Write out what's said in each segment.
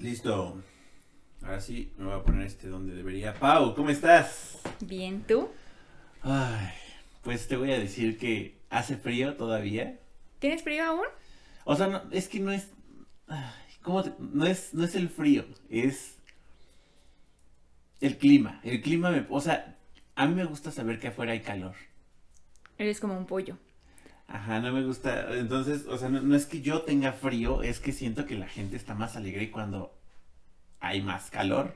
Listo. Ahora sí, me voy a poner este donde debería. Pau, ¿cómo estás? Bien, ¿tú? Ay, pues te voy a decir que hace frío todavía. ¿Tienes frío aún? O sea, no, es que no es. Ay, ¿Cómo te- no es, no es el frío, es el clima. El clima me. O sea, a mí me gusta saber que afuera hay calor. Eres como un pollo. Ajá, no me gusta. Entonces, o sea, no, es que yo tenga frío, es que siento que la gente está más alegre cuando hay más calor.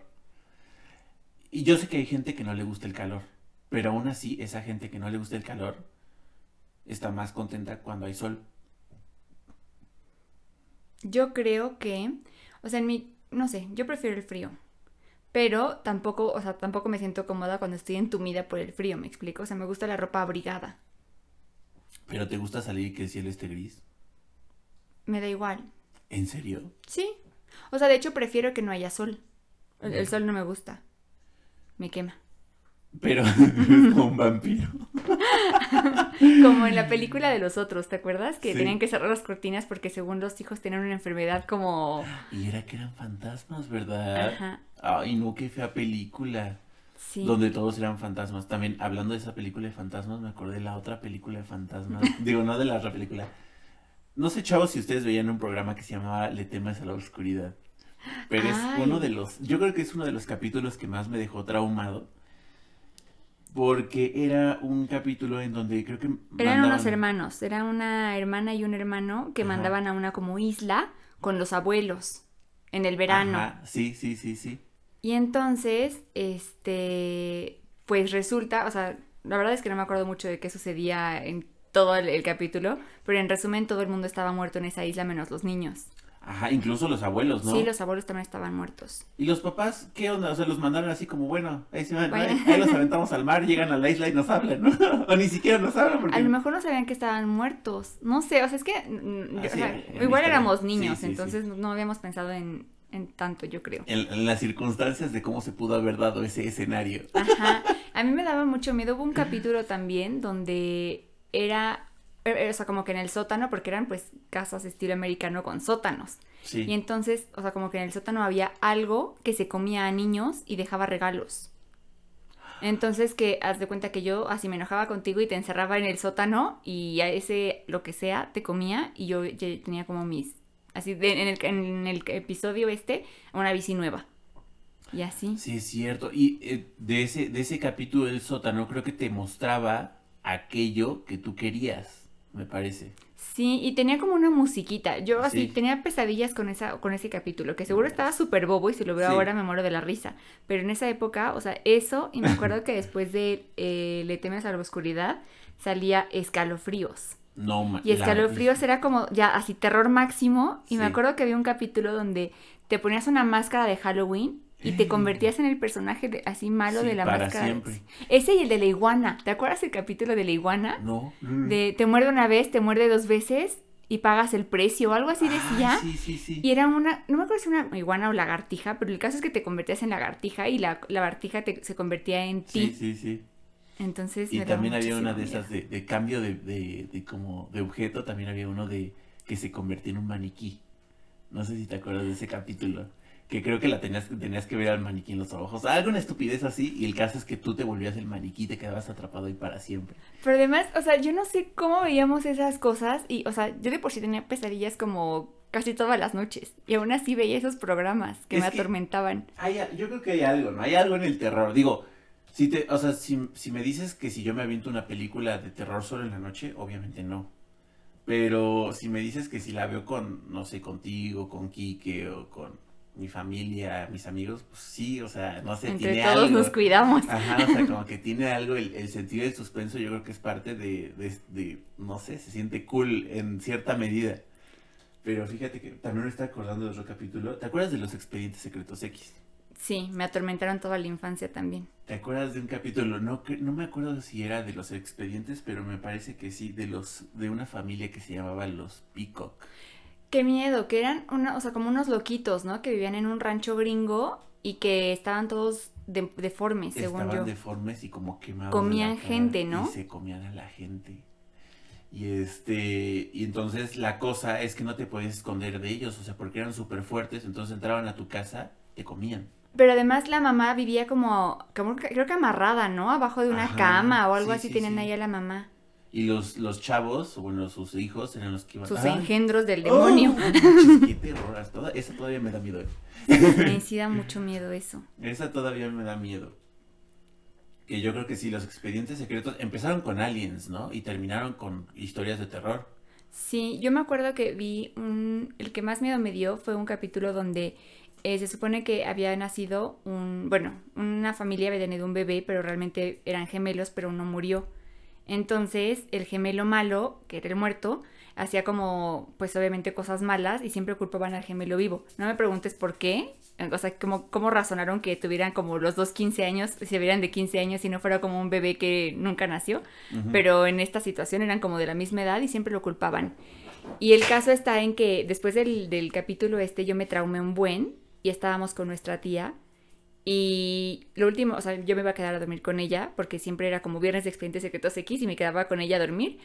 Y yo sé que hay gente que no le gusta el calor, pero aún así, esa gente que no le gusta el calor está más contenta cuando hay sol. Yo creo que, o sea, en mi, no sé, yo prefiero el frío. Pero tampoco, o sea, tampoco me siento cómoda cuando estoy entumida por el frío, ¿me explico? O sea, me gusta la ropa abrigada. Pero te gusta salir y que el cielo esté gris. Me da igual. ¿En serio? Sí. O sea, de hecho prefiero que no haya sol. El, el sol no me gusta. Me quema. Pero como un vampiro. Como en la película de los otros, ¿te acuerdas? Que Sí. tenían que cerrar las cortinas porque según los hijos tenían una enfermedad como... Y era que eran fantasmas, ¿verdad? Ajá. Ay, no, qué fea película. Sí. Donde todos eran fantasmas. También, hablando de esa película de fantasmas, me acordé de la otra película de fantasmas. Digo, no de la otra película. No sé, chavos, si ustedes veían un programa que se llamaba Le temas a la oscuridad. Pero es Ay. uno de los. Yo creo que es uno de los capítulos que más me dejó traumado. Porque era un capítulo en donde creo que. Eran unos hermanos, era una hermana y un hermano que Ajá. mandaban a una como isla con los abuelos en el verano. Ajá, sí, sí, sí, sí. Y entonces, este, pues resulta, o sea, la verdad es que no me acuerdo mucho de qué sucedía en todo el, el capítulo, pero en resumen todo el mundo estaba muerto en esa isla menos los niños. Ajá, incluso los abuelos, ¿no? Sí, los abuelos también estaban muertos. ¿Y los papás qué onda? O sea, los mandaron así como, bueno, ahí, se van, Bueno. ahí, ahí los aventamos al mar, llegan a la isla y nos hablan, ¿no? o ni siquiera nos hablan porque... A lo mejor no sabían que estaban muertos. No sé, o sea, es que yo- Ah, o sea, igual éramos niños, sí, sí. entonces no- no habíamos pensado en, en tanto, yo creo. En, en las circunstancias de cómo se pudo haber dado ese escenario. Ajá. A mí me daba mucho miedo. Hubo un capítulo también donde era, eh, o sea, como que en el sótano, porque eran pues casas estilo americano con sótanos. Sí. Y entonces, o sea, como que en el sótano había algo que se comía a niños y dejaba regalos. Entonces que haz de cuenta que yo así me enojaba contigo y te encerraba en el sótano y a ese lo que sea te comía y yo tenía como mis así de- en, el, en el episodio este una bici nueva. Y así. Sí, es cierto. Y eh, de, ese, de ese capítulo del sótano creo que te mostraba aquello que tú querías, me parece. Sí, y tenía como una musiquita. Yo así Sí. tenía pesadillas con esa con ese capítulo, que seguro estaba súper bobo y si lo veo Sí. ahora me muero de la risa. Pero en esa época, o sea, eso, y me acuerdo que después de eh, Le temes a la oscuridad, salía Escalofríos. No, ma- Y la- Escalofríos era como ya así terror máximo. Y me acuerdo que había un capítulo donde te ponías una máscara de Halloween y te convertías en el personaje de- así malo Sí, de la para máscara. siempre. Ese y el de la iguana. ¿Te acuerdas el capítulo de la iguana? No. de te muerde una vez, te muerde dos veces y pagas el precio o algo así decía. Ah, sí, sí, sí. Y era una, no me acuerdo si era una iguana o lagartija, pero el caso es que te convertías en lagartija y la lagartija te- se convertía en ti. Sí, sí, sí. Entonces Y también había una de muchísimo esas de, de cambio de, de, de como de objeto, también había uno de que se convertía en un maniquí. No sé si te acuerdas de ese capítulo. Que creo que la tenías, tenías que ver al maniquí en los ojos. Alguna estupidez así. Y el caso es que tú te volvías el maniquí y te quedabas atrapado ahí para siempre. miedo. Pero además, o sea, yo no sé cómo veíamos esas cosas y, o sea, yo de por sí tenía pesadillas como casi todas las noches y aún así veía esos programas que Es me que- atormentaban. Hay, yo creo que hay algo, ¿no? Hay algo en el terror. Digo, si te, o sea, si, si me dices que si yo me aviento una película de terror solo en la noche, obviamente no. Pero si me dices que si la veo con, no sé, contigo, con Quique o con mi familia, mis amigos, pues sí, o sea, no sé, Entre tiene todos algo. nos cuidamos. Ajá, o sea, como que tiene algo, el, el sentido del suspenso yo creo que es parte de, de, de, no sé, se siente cool en cierta medida. Pero fíjate que también me está acordando de otro capítulo. ¿Te acuerdas de los expedientes secretos X? Sí, me atormentaron toda la infancia también. ¿Te acuerdas de un capítulo? No, no me acuerdo si era de los expedientes, pero me parece que sí, de los de una familia que se llamaba los Peacock. Qué miedo, que eran una, o sea, como unos loquitos, ¿no? Que vivían en un rancho gringo y que estaban todos de- deformes, según Estaban yo. deformes y como quemados. Comían gente, ¿no? Y se comían a la gente. Y este, y entonces la cosa es que no te podías esconder de ellos, o sea, porque eran súper fuertes, entonces entraban a tu casa, te comían. Pero además la mamá vivía como, como creo que amarrada, ¿no? Abajo de una Ajá, cama o algo sí, así sí, tenían sí. ahí a la mamá. Y los, los chavos, o bueno, sus hijos eran los que iban Sus ¡Ay! engendros del ¡Oh! demonio. qué terror, toda- esa todavía me da miedo. eh. Me sí da mucho miedo eso. Esa todavía me da miedo. Que yo creo que sí, los expedientes secretos empezaron con aliens, ¿no? Y terminaron con historias de terror. Sí, yo me acuerdo que vi un... El que más miedo me dio fue un capítulo donde eh, se supone que había nacido un... Bueno, una familia había tenido un bebé, pero realmente eran gemelos, pero uno murió. Entonces, el gemelo malo, que era el muerto, hacía como, pues obviamente cosas malas y siempre culpaban al gemelo vivo. No me preguntes por qué. O sea, cómo, cómo razonaron que tuvieran como los dos 15 años, si vieran de 15 años y no fuera como un bebé que nunca nació pero en esta situación eran como de la misma edad y siempre lo culpaban. Y el caso está en que después del, del capítulo este yo me traumé un buen y estábamos con nuestra tía y lo último, o sea, yo me iba a quedar a dormir con ella porque siempre era como viernes de expedientes secretos X y me quedaba con ella a dormir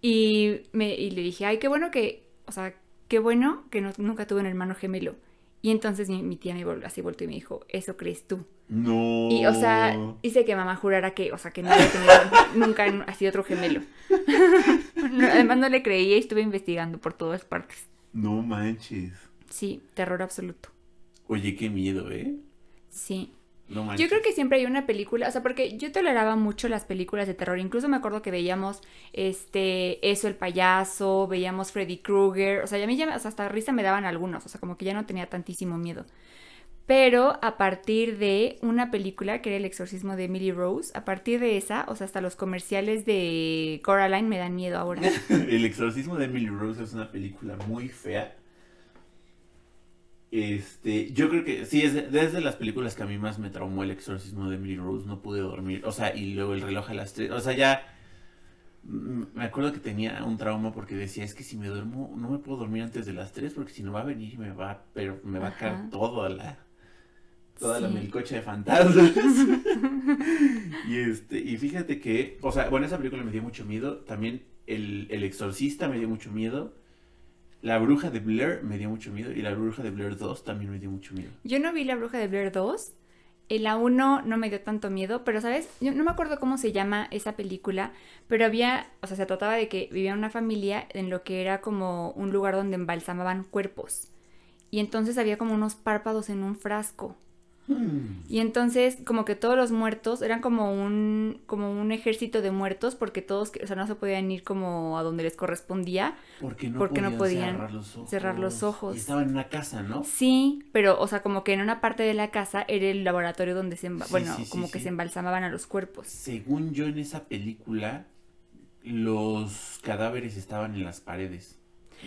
y, me, y le dije, ay, qué bueno que, o sea, qué bueno que no- nunca tuve un hermano gemelo. Y entonces mi, mi tía me volvió así, volteó y me dijo, eso crees tú. No. Y, o sea, hice que mamá jurara que, o sea, que no había tenido nunca así otro gemelo. No, además no le creía y estuve investigando por todas partes. No manches. Sí, terror absoluto. Oye, qué miedo, ¿eh? Sí. No manches. Yo creo que siempre hay una película, o sea, porque yo toleraba mucho las películas de terror. Incluso me acuerdo que veíamos este eso el payaso, veíamos Freddy Krueger, o sea, y a mí ya o sea, hasta risa me daban algunos, o sea, como que ya no tenía tantísimo miedo. Pero a partir de una película que era El exorcismo de Emily Rose, a partir de esa, o sea, hasta los comerciales de Coraline me dan miedo ahora. El exorcismo de Emily Rose es una película muy fea. Este, yo creo que sí, es de- desde las películas que a mí más me traumó el exorcismo de Emily Rose, no pude dormir. O sea, y luego el reloj a las tres. O sea, ya. mm, Me acuerdo que tenía un trauma porque decía, es que si me duermo, no me puedo dormir antes de las 3 porque si no va a venir y me va, pero me va a caer Ajá. todo a la, toda la melcocha de fantasmas. y este, y fíjate que, o sea, bueno, esa película me dio mucho miedo. También el, el exorcista me dio mucho miedo. La bruja de Blair me dio mucho miedo. Y la bruja de Blair 2 también me dio mucho miedo. Yo no vi La Bruja de Blair 2. En la 1 no me dio tanto miedo, pero ¿sabes? Yo no me acuerdo cómo se llama esa película, pero había, o sea, se trataba de que vivía una familia en lo que era como un lugar donde embalsamaban cuerpos. Y entonces había como unos párpados en un frasco. Y entonces como que todos los muertos eran como un como un ejército de muertos porque todos, o sea, no se podían ir como a donde les correspondía. Porque no, Porque no podían, cerrar los ojos. cerrar los ojos. Y estaban en una casa, ¿no? Sí, pero, o sea, como que en una parte de la casa era el laboratorio donde se, Sí, bueno, sí, sí, como que se embalsamaban a los cuerpos. Según yo en esa película, los cadáveres estaban en las paredes.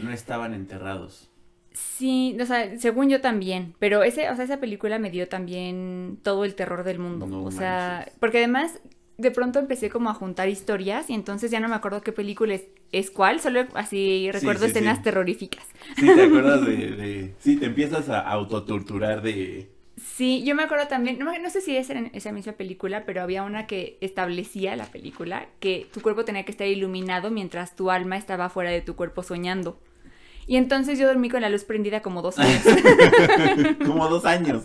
No estaban enterrados. Sí, o sea, según yo también, pero ese, o sea, esa película me dio también todo el terror del mundo. No o sea, manches. porque además de pronto empecé como a juntar historias y entonces ya no me acuerdo qué película es, es cuál, solo así recuerdo sí, escenas sí. terroríficas. Sí, te acuerdas de, de- Sí, te empiezas a autotorturar de... Sí, yo me acuerdo también, no, no sé si es en esa misma película, pero había una que establecía la película que tu cuerpo tenía que estar iluminado mientras tu alma estaba fuera de tu cuerpo soñando. Y entonces yo dormí con la luz prendida como dos años. Como dos años.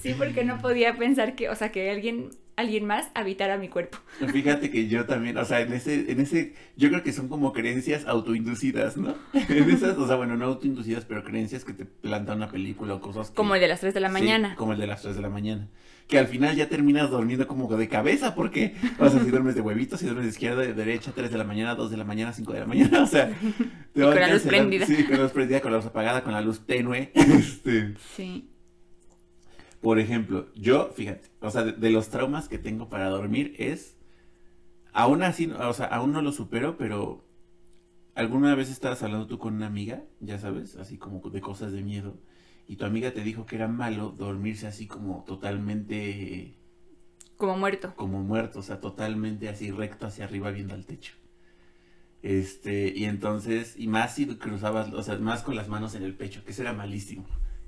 sí, porque no podía pensar que, o sea, que alguien, alguien más habitara mi cuerpo. Fíjate que yo también, o sea, en ese, en ese, yo creo que son como creencias autoinducidas, ¿no? En esas, o sea, bueno, no autoinducidas, pero creencias que te planta una película o cosas que- Como el de las 3 de la Sí, mañana. como el de las 3 de la mañana. Que al final ya terminas durmiendo como de cabeza, porque, o sea, si duermes de huevitos, si duermes de izquierda, de derecha, 3 de la mañana, 2 de la mañana, 5 de la mañana, o sea. te con la luz prendida. Sí, con la luz prendida, con la luz apagada, con la luz tenue. Este, Sí. por ejemplo, yo, fíjate, o sea, de, de los traumas que tengo para dormir es, aún así, o sea, aún no lo supero, pero alguna vez estabas hablando tú con una amiga, ya sabes, así como de cosas de miedo, y tu amiga te dijo que era malo dormirse así como totalmente Como muerto. como muerto, o sea, totalmente así recto hacia arriba viendo al techo. Este, y entonces, y más si cruzabas, o sea, más con las manos en el pecho, que eso era malísimo,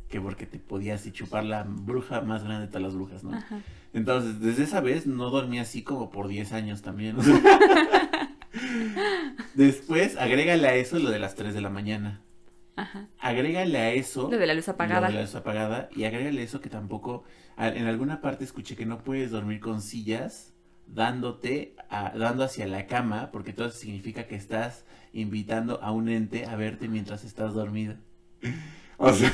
que porque te podías y chupar la bruja más grande de todas las brujas, ¿no? Ajá. Entonces, desde esa vez no dormí así como por 10 años también. o sea. Después, agrégale a eso lo de las 3 de la mañana. Ajá. Agrégale a eso. Lo de la luz apagada. Lo de la luz apagada. Y agrégale eso que tampoco. En alguna parte escuché que no puedes dormir con sillas dándote, a- dando hacia la cama, porque todo eso significa que estás invitando a un ente a verte mientras estás dormido. O sea.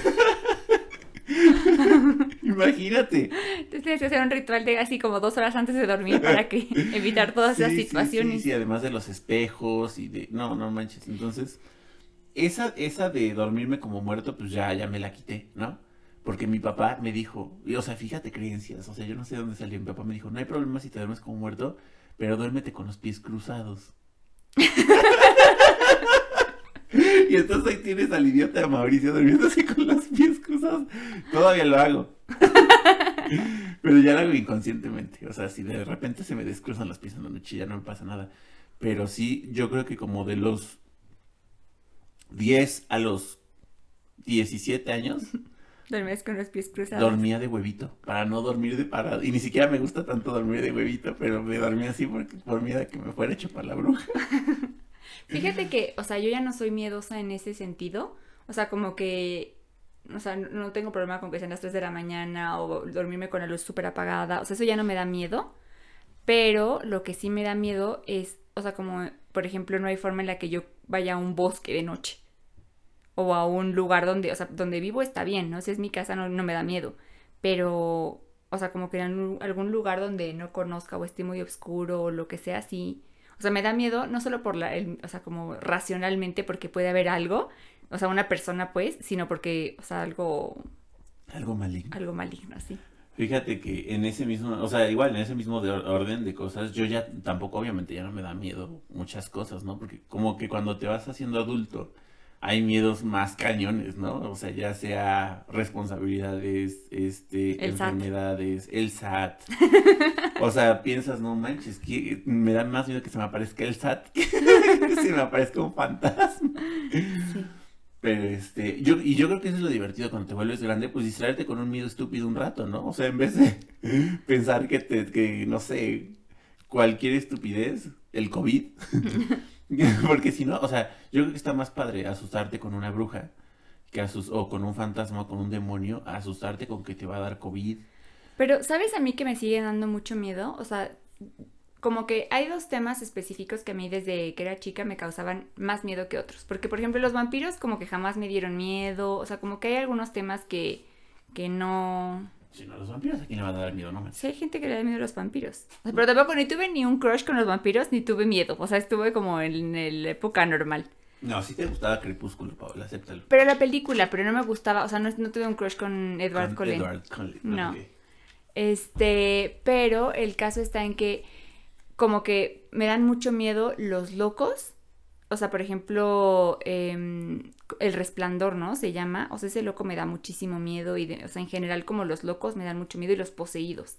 Imagínate. Entonces tienes que hacer un ritual de así como dos horas antes de dormir para que evitar todas esas Sí, sí, situaciones. Sí, sí, además de los espejos y de. No, no manches. Entonces, esa, esa de dormirme como muerto, pues ya, ya me la quité, ¿no? Porque mi papá me dijo, y, o sea, fíjate creencias, o sea, yo no sé de dónde salió. Mi papá me dijo, no hay problema si te duermes como muerto, pero duérmete con los pies cruzados. y entonces ahí tienes al idiota de Mauricio durmiéndose con los pies cruzados. Todavía lo hago. Pero ya lo hago inconscientemente. O sea, si de repente se me descruzan los pies en la noche, ya no me pasa nada. Pero sí, yo creo que como de los 10 a los 17 años, Dormías con los pies cruzados. dormía de huevito. Para no dormir de parado. Y ni siquiera me gusta tanto dormir de huevito, pero me dormía así porque, por miedo a que me fuera a chupar la bruja. Fíjate que, o sea, yo ya no soy miedosa en ese sentido. O sea, como que, o sea, no- no tengo problema con que sean las 3 de la mañana o dormirme con la luz súper apagada. O sea, eso ya no me da miedo. Pero lo que sí me da miedo es, o sea, como, por ejemplo, no hay forma en la que yo vaya a un bosque de noche. O a un lugar donde, o sea, donde vivo está bien, ¿no? Si es mi casa no, no me da miedo. Pero, o sea, como que en algún- lugar donde no conozca o esté muy oscuro o lo que sea, sí. O sea, me da miedo no solo por la, el- o sea, como racionalmente porque puede haber algo, o sea, una persona pues, sino porque, o sea, algo, Algo maligno. algo maligno, así. Fíjate que en ese mismo, o sea, igual en ese mismo de or- orden de cosas, yo ya tampoco, obviamente, ya no me da miedo muchas cosas, ¿no? Porque como que cuando te vas haciendo adulto, hay miedos más cañones, ¿no? O sea, ya sea responsabilidades, este, El SAT. enfermedades, el SAT. O sea, piensas, no manches, que me da más miedo que se me aparezca el SAT que se me aparezca un fantasma. Sí. Pero este, yo, y yo creo que eso es lo divertido cuando te vuelves grande, pues distraerte con un miedo estúpido un rato, ¿no? O sea, en vez de pensar que te, que, no sé, cualquier estupidez, el COVID. Porque si no, o sea, yo creo que está más padre asustarte con una bruja que asus o con un fantasma o con un demonio, asustarte con que te va a dar COVID. Pero, ¿sabes a mí que me sigue dando mucho miedo? O sea, como que hay dos temas específicos que a mí desde que era chica me causaban más miedo que otros. Porque, por ejemplo, los vampiros como que jamás me dieron miedo. O sea, como que hay algunos temas que, que no... Si no, los vampiros, ¿a quién le va a dar miedo? No manches. Sí, hay gente que le da miedo a los vampiros. Pero tampoco ni tuve ni un crush con los vampiros, ni tuve miedo. O sea, estuve como en, en la época normal. No, si te gustaba Crepúsculo, Paola, acéptalo. Pero la película, pero no me gustaba. O sea, no, no tuve un crush con Edward Con Cullen. Edward Cullen. No. Este, pero el caso está en que como que me dan mucho miedo los locos. O sea, por ejemplo, em, El Resplandor, ¿no? Se llama. O sea, ese loco me da muchísimo miedo. Y de- o sea, en general, como los locos me dan mucho miedo y los poseídos.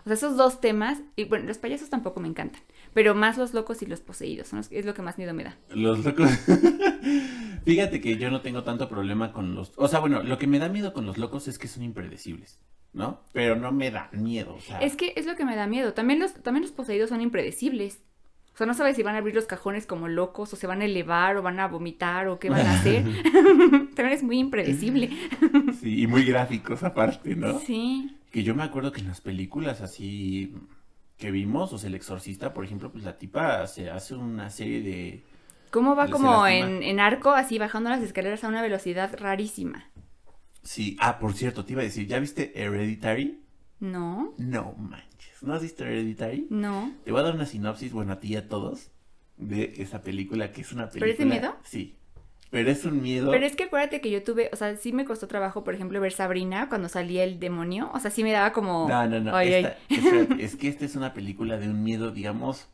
O sea, esos dos temas. Y bueno, los payasos tampoco me encantan. Pero más los locos y los poseídos. son los- es lo que más miedo me da. Los locos. Fíjate que yo no tengo tanto problema con los. O sea, bueno, lo que me da miedo con los locos es que son impredecibles, ¿no? Pero no me da miedo, o sea. Es que es lo que me da miedo. También los, también los poseídos son impredecibles. O sea, no sabes si van a abrir los cajones como locos, o se van a elevar, o van a vomitar, o qué van a hacer. también es muy impredecible. Sí, y muy gráficos aparte, ¿no? Sí. Que yo me acuerdo que en las películas así que vimos, o sea, El Exorcista, por ejemplo, pues la tipa se hace una serie de. ¿Cómo va como en, en arco, así bajando las escaleras a una velocidad rarísima? Sí, ah, por cierto, te iba a decir, ¿ya viste Hereditary? No, No manches, ¿no has visto Hereditary? no. Te voy a dar una sinopsis, bueno, a ti y a todos, de esa película, que es una película... ¿Pero es de miedo? Sí, pero es un miedo... Pero es que acuérdate que yo tuve, o sea, sí me costó trabajo, por ejemplo, ver Sabrina cuando salía el demonio. O sea, sí me daba como... No, no, no, Ay, ay. espérate, es que esta es una película de un miedo, digamos...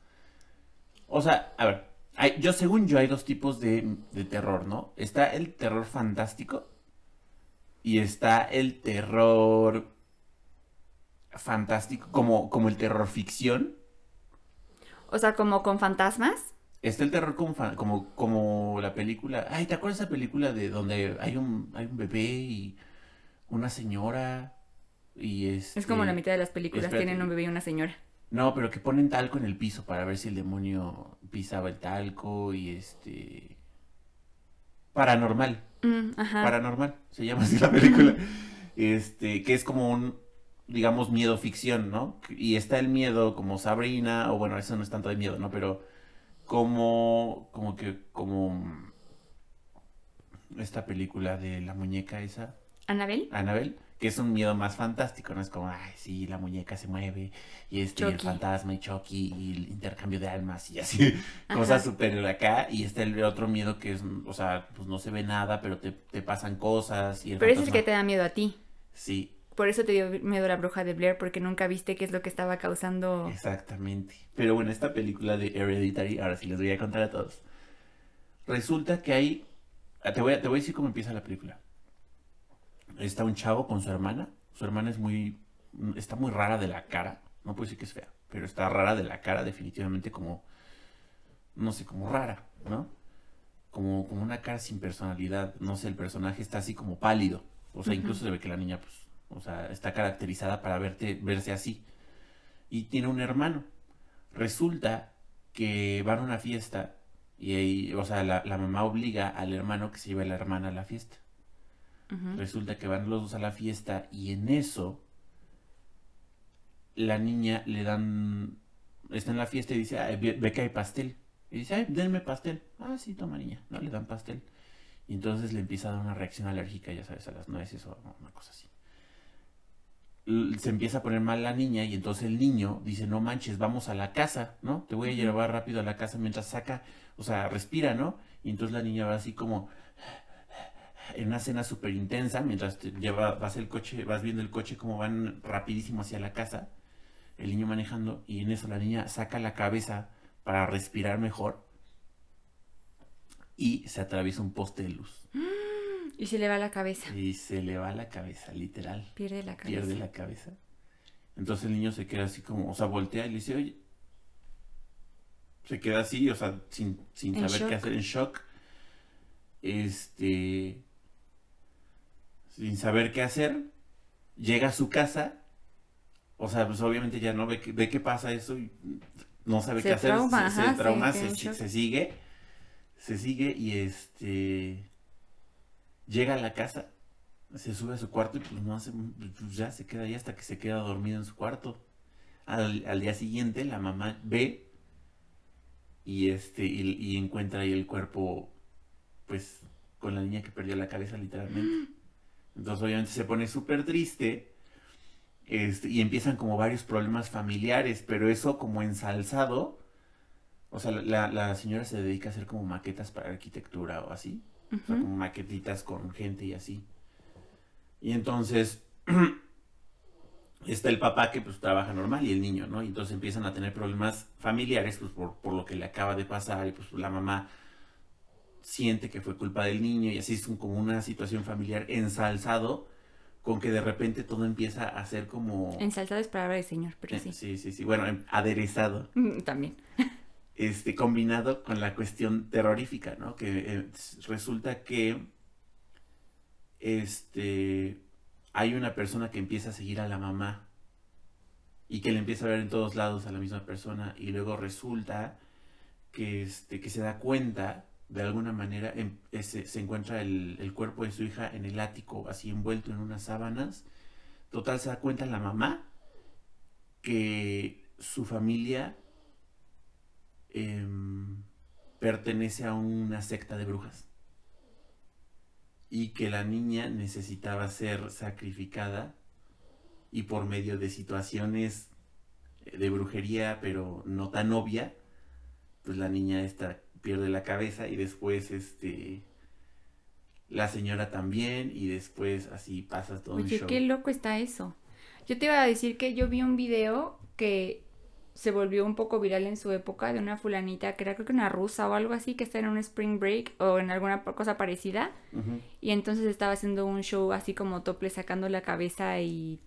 O sea, a ver, hay- yo según yo hay dos tipos de, de terror, ¿no? Está el terror fantástico y está el terror fantástico, como, como el terror ficción. O sea, como con fantasmas. Está el terror como, como, como la película. Ay, ¿te acuerdas de esa película de donde hay un, hay un bebé y una señora? Y Es como este- la mitad de las películas espérate. tienen un bebé y una señora. No, pero que ponen talco en el piso para ver si el demonio pisaba el talco y este... Paranormal. Mm, ajá. Paranormal, se llama así la película. Este, que es como un, digamos, miedo ficción, ¿no? Y está el miedo como Sabrina, o bueno, eso no es tanto de miedo, ¿no? Pero como, como que, como esta película de la muñeca esa, ¿Anabel? Annabelle, que es un miedo más fantástico, ¿no? Es como, ay, sí, la muñeca se mueve, y este, y el fantasma y Chucky, y el intercambio de almas, y así, cosas Ajá. súper acá, y está el otro miedo que es, o sea, pues no se ve nada, pero te, te pasan cosas, y el Pero ese es el fantasma- que te da miedo a ti. Sí, Por eso te dio miedo la bruja de Blair, porque nunca viste qué es lo que estaba causando. exactamente. Pero bueno, esta película de Hereditary, ahora sí les voy a contar a todos. Resulta que hay, ah, te voy a, te voy a decir cómo empieza la película. Está un chavo con su hermana, su hermana es muy, está muy rara de la cara, no puedo decir que es fea, pero está rara de la cara definitivamente como, no sé, como rara, ¿no? Como, como una cara sin personalidad, no sé, el personaje está así como pálido, o sea, incluso se ve que la niña, pues, o sea, está caracterizada para verte, verse así. Y tiene un hermano. Resulta que van a una fiesta y ahí, o sea, la, la mamá obliga al hermano que se lleve a la hermana a la fiesta. Resulta que van los dos a la fiesta y en eso la niña le dan, está en la fiesta y dice, "Ay, ve, ve que hay pastel. Y dice, ay, denme pastel. Ah, sí, toma niña. No, le dan pastel. Y entonces le empieza a dar una reacción alérgica, ya sabes, a las nueces o una cosa así. Se empieza a poner mal la niña y entonces el niño dice, no manches, vamos a la casa, ¿no? Te voy a llevar rápido a la casa mientras saca, o sea, respira, ¿no? Y entonces la niña va así como en una cena súper intensa, mientras te lleva, vas el coche, vas viendo el coche como van rapidísimo hacia la casa, el niño manejando, y en eso la niña saca la cabeza para respirar mejor y se atraviesa un poste de luz. Y se le va la cabeza. Y se le va la cabeza, literal. Pierde la cabeza. Pierde la cabeza. Entonces el niño se queda así como, o sea, voltea y le dice, oye. Se queda así, o sea, sin, sin saber qué hacer, en shock. Este. Sin saber qué hacer. Llega a su casa. O sea, pues obviamente ya no ve, que- ve qué pasa eso y no sabe Se qué hacer. trauma, se, se ajá, se trauma, se, se sigue. Se sigue y este. Llega a la casa se sube a su cuarto y pues no hace, pues ya se queda ahí hasta que se queda dormido en su cuarto. Al, al día siguiente la mamá ve y este y, y encuentra ahí el cuerpo pues con la niña que perdió la cabeza literalmente. Entonces obviamente se pone súper triste este, y empiezan como varios problemas familiares, pero eso como ensalzado. O sea, la, la señora se dedica a hacer como maquetas para arquitectura o así. O sea, como maquetitas con gente y así. Y entonces está el papá que pues trabaja normal y el niño, ¿no? Y entonces empiezan a tener problemas familiares pues por, por lo que le acaba de pasar y pues la mamá siente que fue culpa del niño y así es un- como una situación familiar ensalzado con que de repente todo empieza a ser como... Ensalzado es palabra de señor, pero Eh, sí. sí, sí, sí. Bueno, em- aderezado Mm, También. este, combinado con la cuestión terrorífica, ¿no? Que eh, resulta que este, hay una persona que empieza a seguir a la mamá y que le empieza a ver en todos lados a la misma persona y luego resulta que, este, que se da cuenta de alguna manera em- se encuentra el, el cuerpo de su hija en el ático así envuelto en unas sábanas total se da cuenta la mamá que su familia em, pertenece a una secta de brujas y que la niña necesitaba ser sacrificada y por medio de situaciones eh, de brujería pero no tan obvia pues la niña esta pierde la cabeza y después este la señora también y después así pasa todo un Oye, show qué loco está eso. Yo te iba a decir que yo vi un video que se volvió un poco viral en su época de una fulanita que era creo que una rusa o algo así que está en un spring break o en alguna cosa parecida y entonces estaba haciendo un show así como topless sacando la cabeza y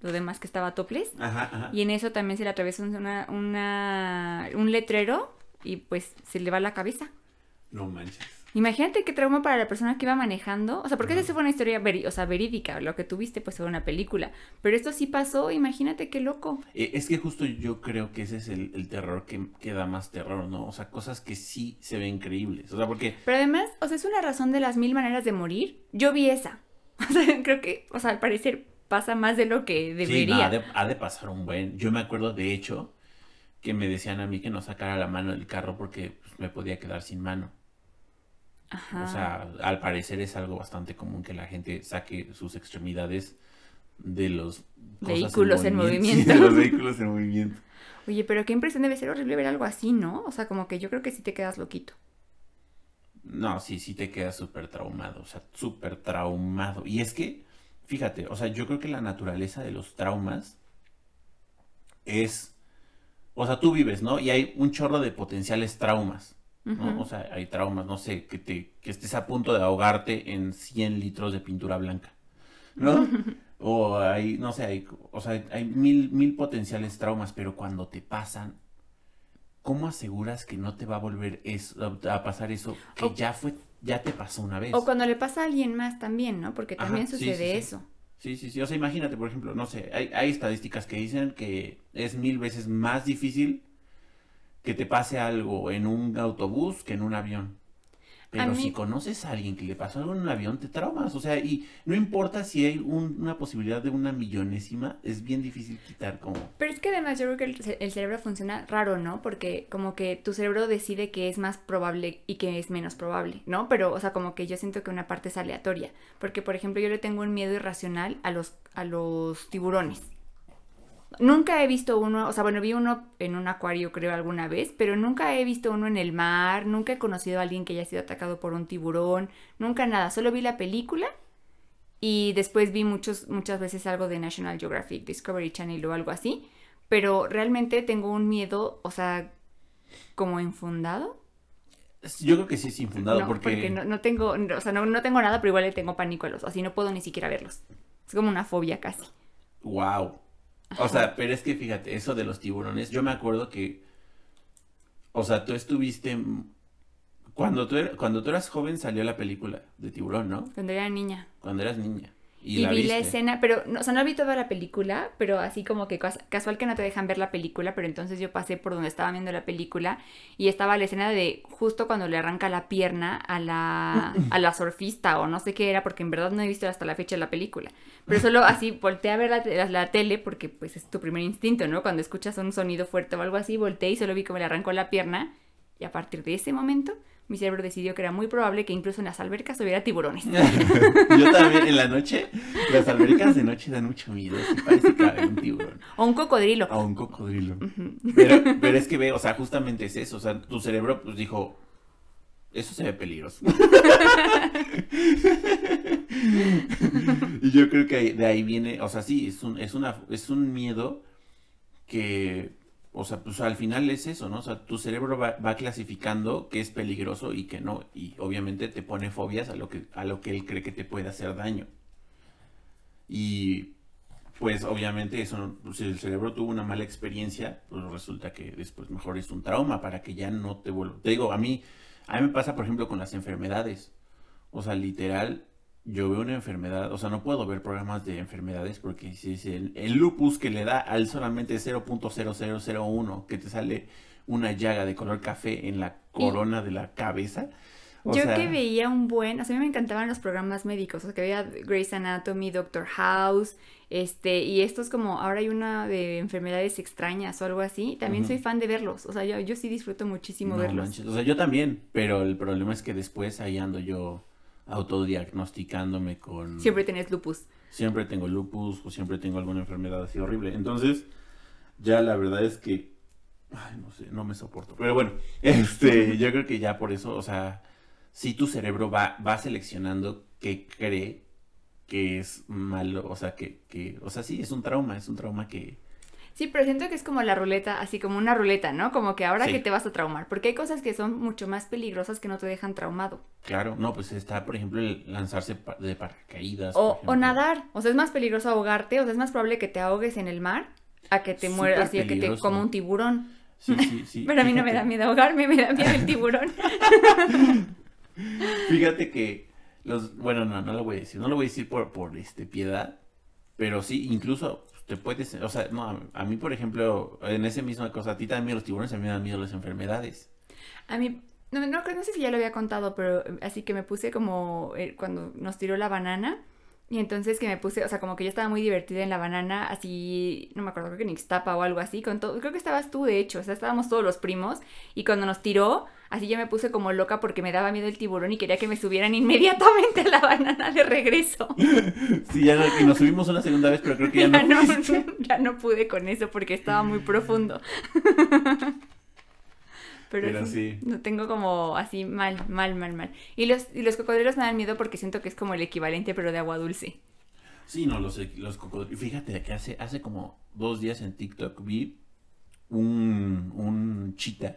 lo demás que estaba ajá, ajá. y en eso también se le atravesó una, una un letrero y pues se le va la cabeza. no manches Imagínate qué trauma para la persona que iba manejando. O sea, porque esa fue una historia veri- o sea, verídica. Lo que tuviste, pues, fue una película. Pero esto sí pasó, imagínate qué loco. Eh, Es que justo yo creo que ese es el, el terror que, que da más terror, ¿no? O sea, cosas que sí se ven creíbles. O sea, porque Pero además, o sea, es una razón de las mil maneras de morir. Yo vi esa. O sea, creo que, o sea, al parecer pasa más de lo que sí, debería. no, ha, de, ha de pasar un buen. Yo me acuerdo, de hecho, que me decían a mí que no sacara la mano del carro porque pues, me podía quedar sin mano. Ajá. O sea, al parecer es algo bastante común que la gente saque sus extremidades de los Vehículos en movimiento. Sí, de los vehículos en movimiento. Oye, pero qué impresión debe ser horrible ver algo así, ¿no? O sea, como que yo creo que sí te quedas loquito. No, sí, sí te quedas súper traumado, o sea, súper traumado. Y es que, fíjate, o sea, yo creo que la naturaleza de los traumas es, o sea, tú vives, ¿no? Y hay un chorro de potenciales traumas, O sea, hay traumas, no sé, que te, que estés a punto de ahogarte en 100 litros de pintura blanca, ¿no? O hay, no sé, hay, o sea, hay mil, mil potenciales traumas, pero cuando te pasan, ¿cómo aseguras que no te va a volver eso, a pasar eso que O- ya fue, ya te pasó una vez? O cuando le pasa a alguien más también, ¿no? Porque también sucede sí, sí. eso. Sí, sí, sí. O sea, imagínate, por ejemplo, no sé, hay, hay estadísticas que dicen que es mil veces más difícil que te pase algo en un autobús que en un avión. Pero mí- si conoces a alguien que le pasó algo en un avión, te traumas. O sea, y no importa si hay un- una posibilidad de una millonésima, es bien difícil quitar como... Pero es que además yo creo que el, ce- el cerebro funciona raro, ¿no? Porque como que tu cerebro decide que es más probable y que es menos probable, ¿no? Pero, o sea, como que yo siento que una parte es aleatoria. Porque, por ejemplo, yo le tengo un miedo irracional a los, a los tiburones. Nunca he visto uno, o sea, bueno, vi uno en un acuario creo alguna vez, pero nunca he visto uno en el mar, nunca he conocido a alguien que haya sido atacado por un tiburón, nunca nada, solo vi la película y después vi muchos, muchas veces algo de National Geographic, Discovery Channel o algo así, pero realmente tengo un miedo, o sea, como infundado. Yo creo que sí es infundado no, porque... no, no tengo, o sea, no, no tengo nada, pero igual le tengo pánico a los, así no puedo ni siquiera verlos. Es como una fobia casi. Wow. O sea, pero es que fíjate, eso de los tiburones, yo me acuerdo que, o sea, tú estuviste, cuando tú, er- cuando tú eras joven salió la película de tiburón, ¿no? Cuando era niña. Cuando eras niña. Y, Y, la vi viste. la escena, pero, no, o sea, no vi toda la película, pero así como que cas- casual que no te dejan ver la película, pero entonces yo pasé por donde estaba viendo la película y estaba la escena de justo cuando le arranca la pierna a la, a la surfista o no sé qué era, porque en verdad no he visto hasta la fecha la película. Pero solo así volteé a ver la, la- la tele porque pues es tu primer instinto, ¿no? Cuando escuchas un sonido fuerte o algo así, volteé y solo vi cómo le arrancó la pierna y a partir de ese momento mi cerebro decidió que era muy probable que incluso en las albercas hubiera tiburones. Yo también en la noche, las albercas de noche dan mucho miedo, sí parece que hay un tiburón. O un cocodrilo. A un cocodrilo. Pero, pero es que ve, o sea, justamente es eso, o sea, tu cerebro pues dijo, eso se ve peligroso. y yo creo que de ahí viene, o sea, sí, es un, es una, es un miedo que, o sea, pues al final es eso, ¿no? O sea, tu cerebro va, clasificando qué es peligroso y qué no, y obviamente te pone fobias a lo que, a lo que él cree que te puede hacer daño. Y pues obviamente eso, pues, si el cerebro tuvo una mala experiencia, pues resulta que después mejor es un trauma para que ya no te vuelva. Te digo, a mí, a mí me pasa, por ejemplo, con las enfermedades. O sea, literal, yo veo una enfermedad, o sea, no puedo ver programas de enfermedades porque si es el, el lupus que le da al solamente 0.0001, que te sale una llaga de color café en la corona de la cabeza. O Yo sea, que veía un buen, o sea, a mí me encantaban los programas médicos, o sea, que veía Grey's Anatomy, Doctor House, este, y estos como, ahora hay una de enfermedades extrañas o algo así, también soy fan de verlos, o sea, yo, yo sí disfruto muchísimo No verlos. manches, O sea, yo también, pero el problema es que después ahí ando yo autodiagnosticándome con... Siempre tenés lupus. Siempre tengo lupus o siempre tengo alguna enfermedad así horrible. Entonces, ya la verdad es que... Ay, no sé, no me soporto. Pero bueno, este, yo creo que ya por eso, o sea, si tu cerebro va, va seleccionando qué cree que es malo, o sea, que, que, o sea, sí, es un trauma, es un trauma que... Sí, pero siento que es como la ruleta, así como una ruleta, ¿no? Como que ahora Sí. que te vas a traumar, porque hay cosas que son mucho más peligrosas que no te dejan traumado. Claro, no, pues está, por ejemplo, el lanzarse de paracaídas. O, o nadar, o sea, es más peligroso ahogarte, o sea, es más probable que te ahogues en el mar a que te mueras, así a que te coma un tiburón. Sí, sí, sí. Pero a mí no me da miedo ahogarme, me da miedo el tiburón. Fíjate que los, bueno, no, no lo voy a decir, no lo voy a decir por, por este piedad, pero sí, incluso te puedes, o sea, no, a mí por ejemplo, en esa misma cosa, a ti también los tiburones, a mí me dan miedo las enfermedades. A mí, no, no, no sé si ya lo había contado, pero así que me puse como eh, cuando nos tiró la banana. Y entonces que me puse, o sea, como que yo estaba muy divertida en la banana, así, no me acuerdo, creo que en Ixtapa o algo así, con todo, creo que estabas tú de hecho, o sea, estábamos todos los primos, y cuando nos tiró, así yo me puse como loca porque me daba miedo el tiburón y quería que me subieran inmediatamente a la banana de regreso. Sí, ya no, y nos subimos una segunda vez, pero creo que ya, Ya no. no, ya no pude con eso porque estaba muy profundo. Pero, Pero sí, lo tengo como así mal, mal, mal, mal. Y los, y los cocodrilos me dan miedo porque siento que es como el equivalente, pero de agua dulce. Sí, no, los, los cocodrilos. Fíjate que hace, hace como dos días en TikTok vi un, un chita.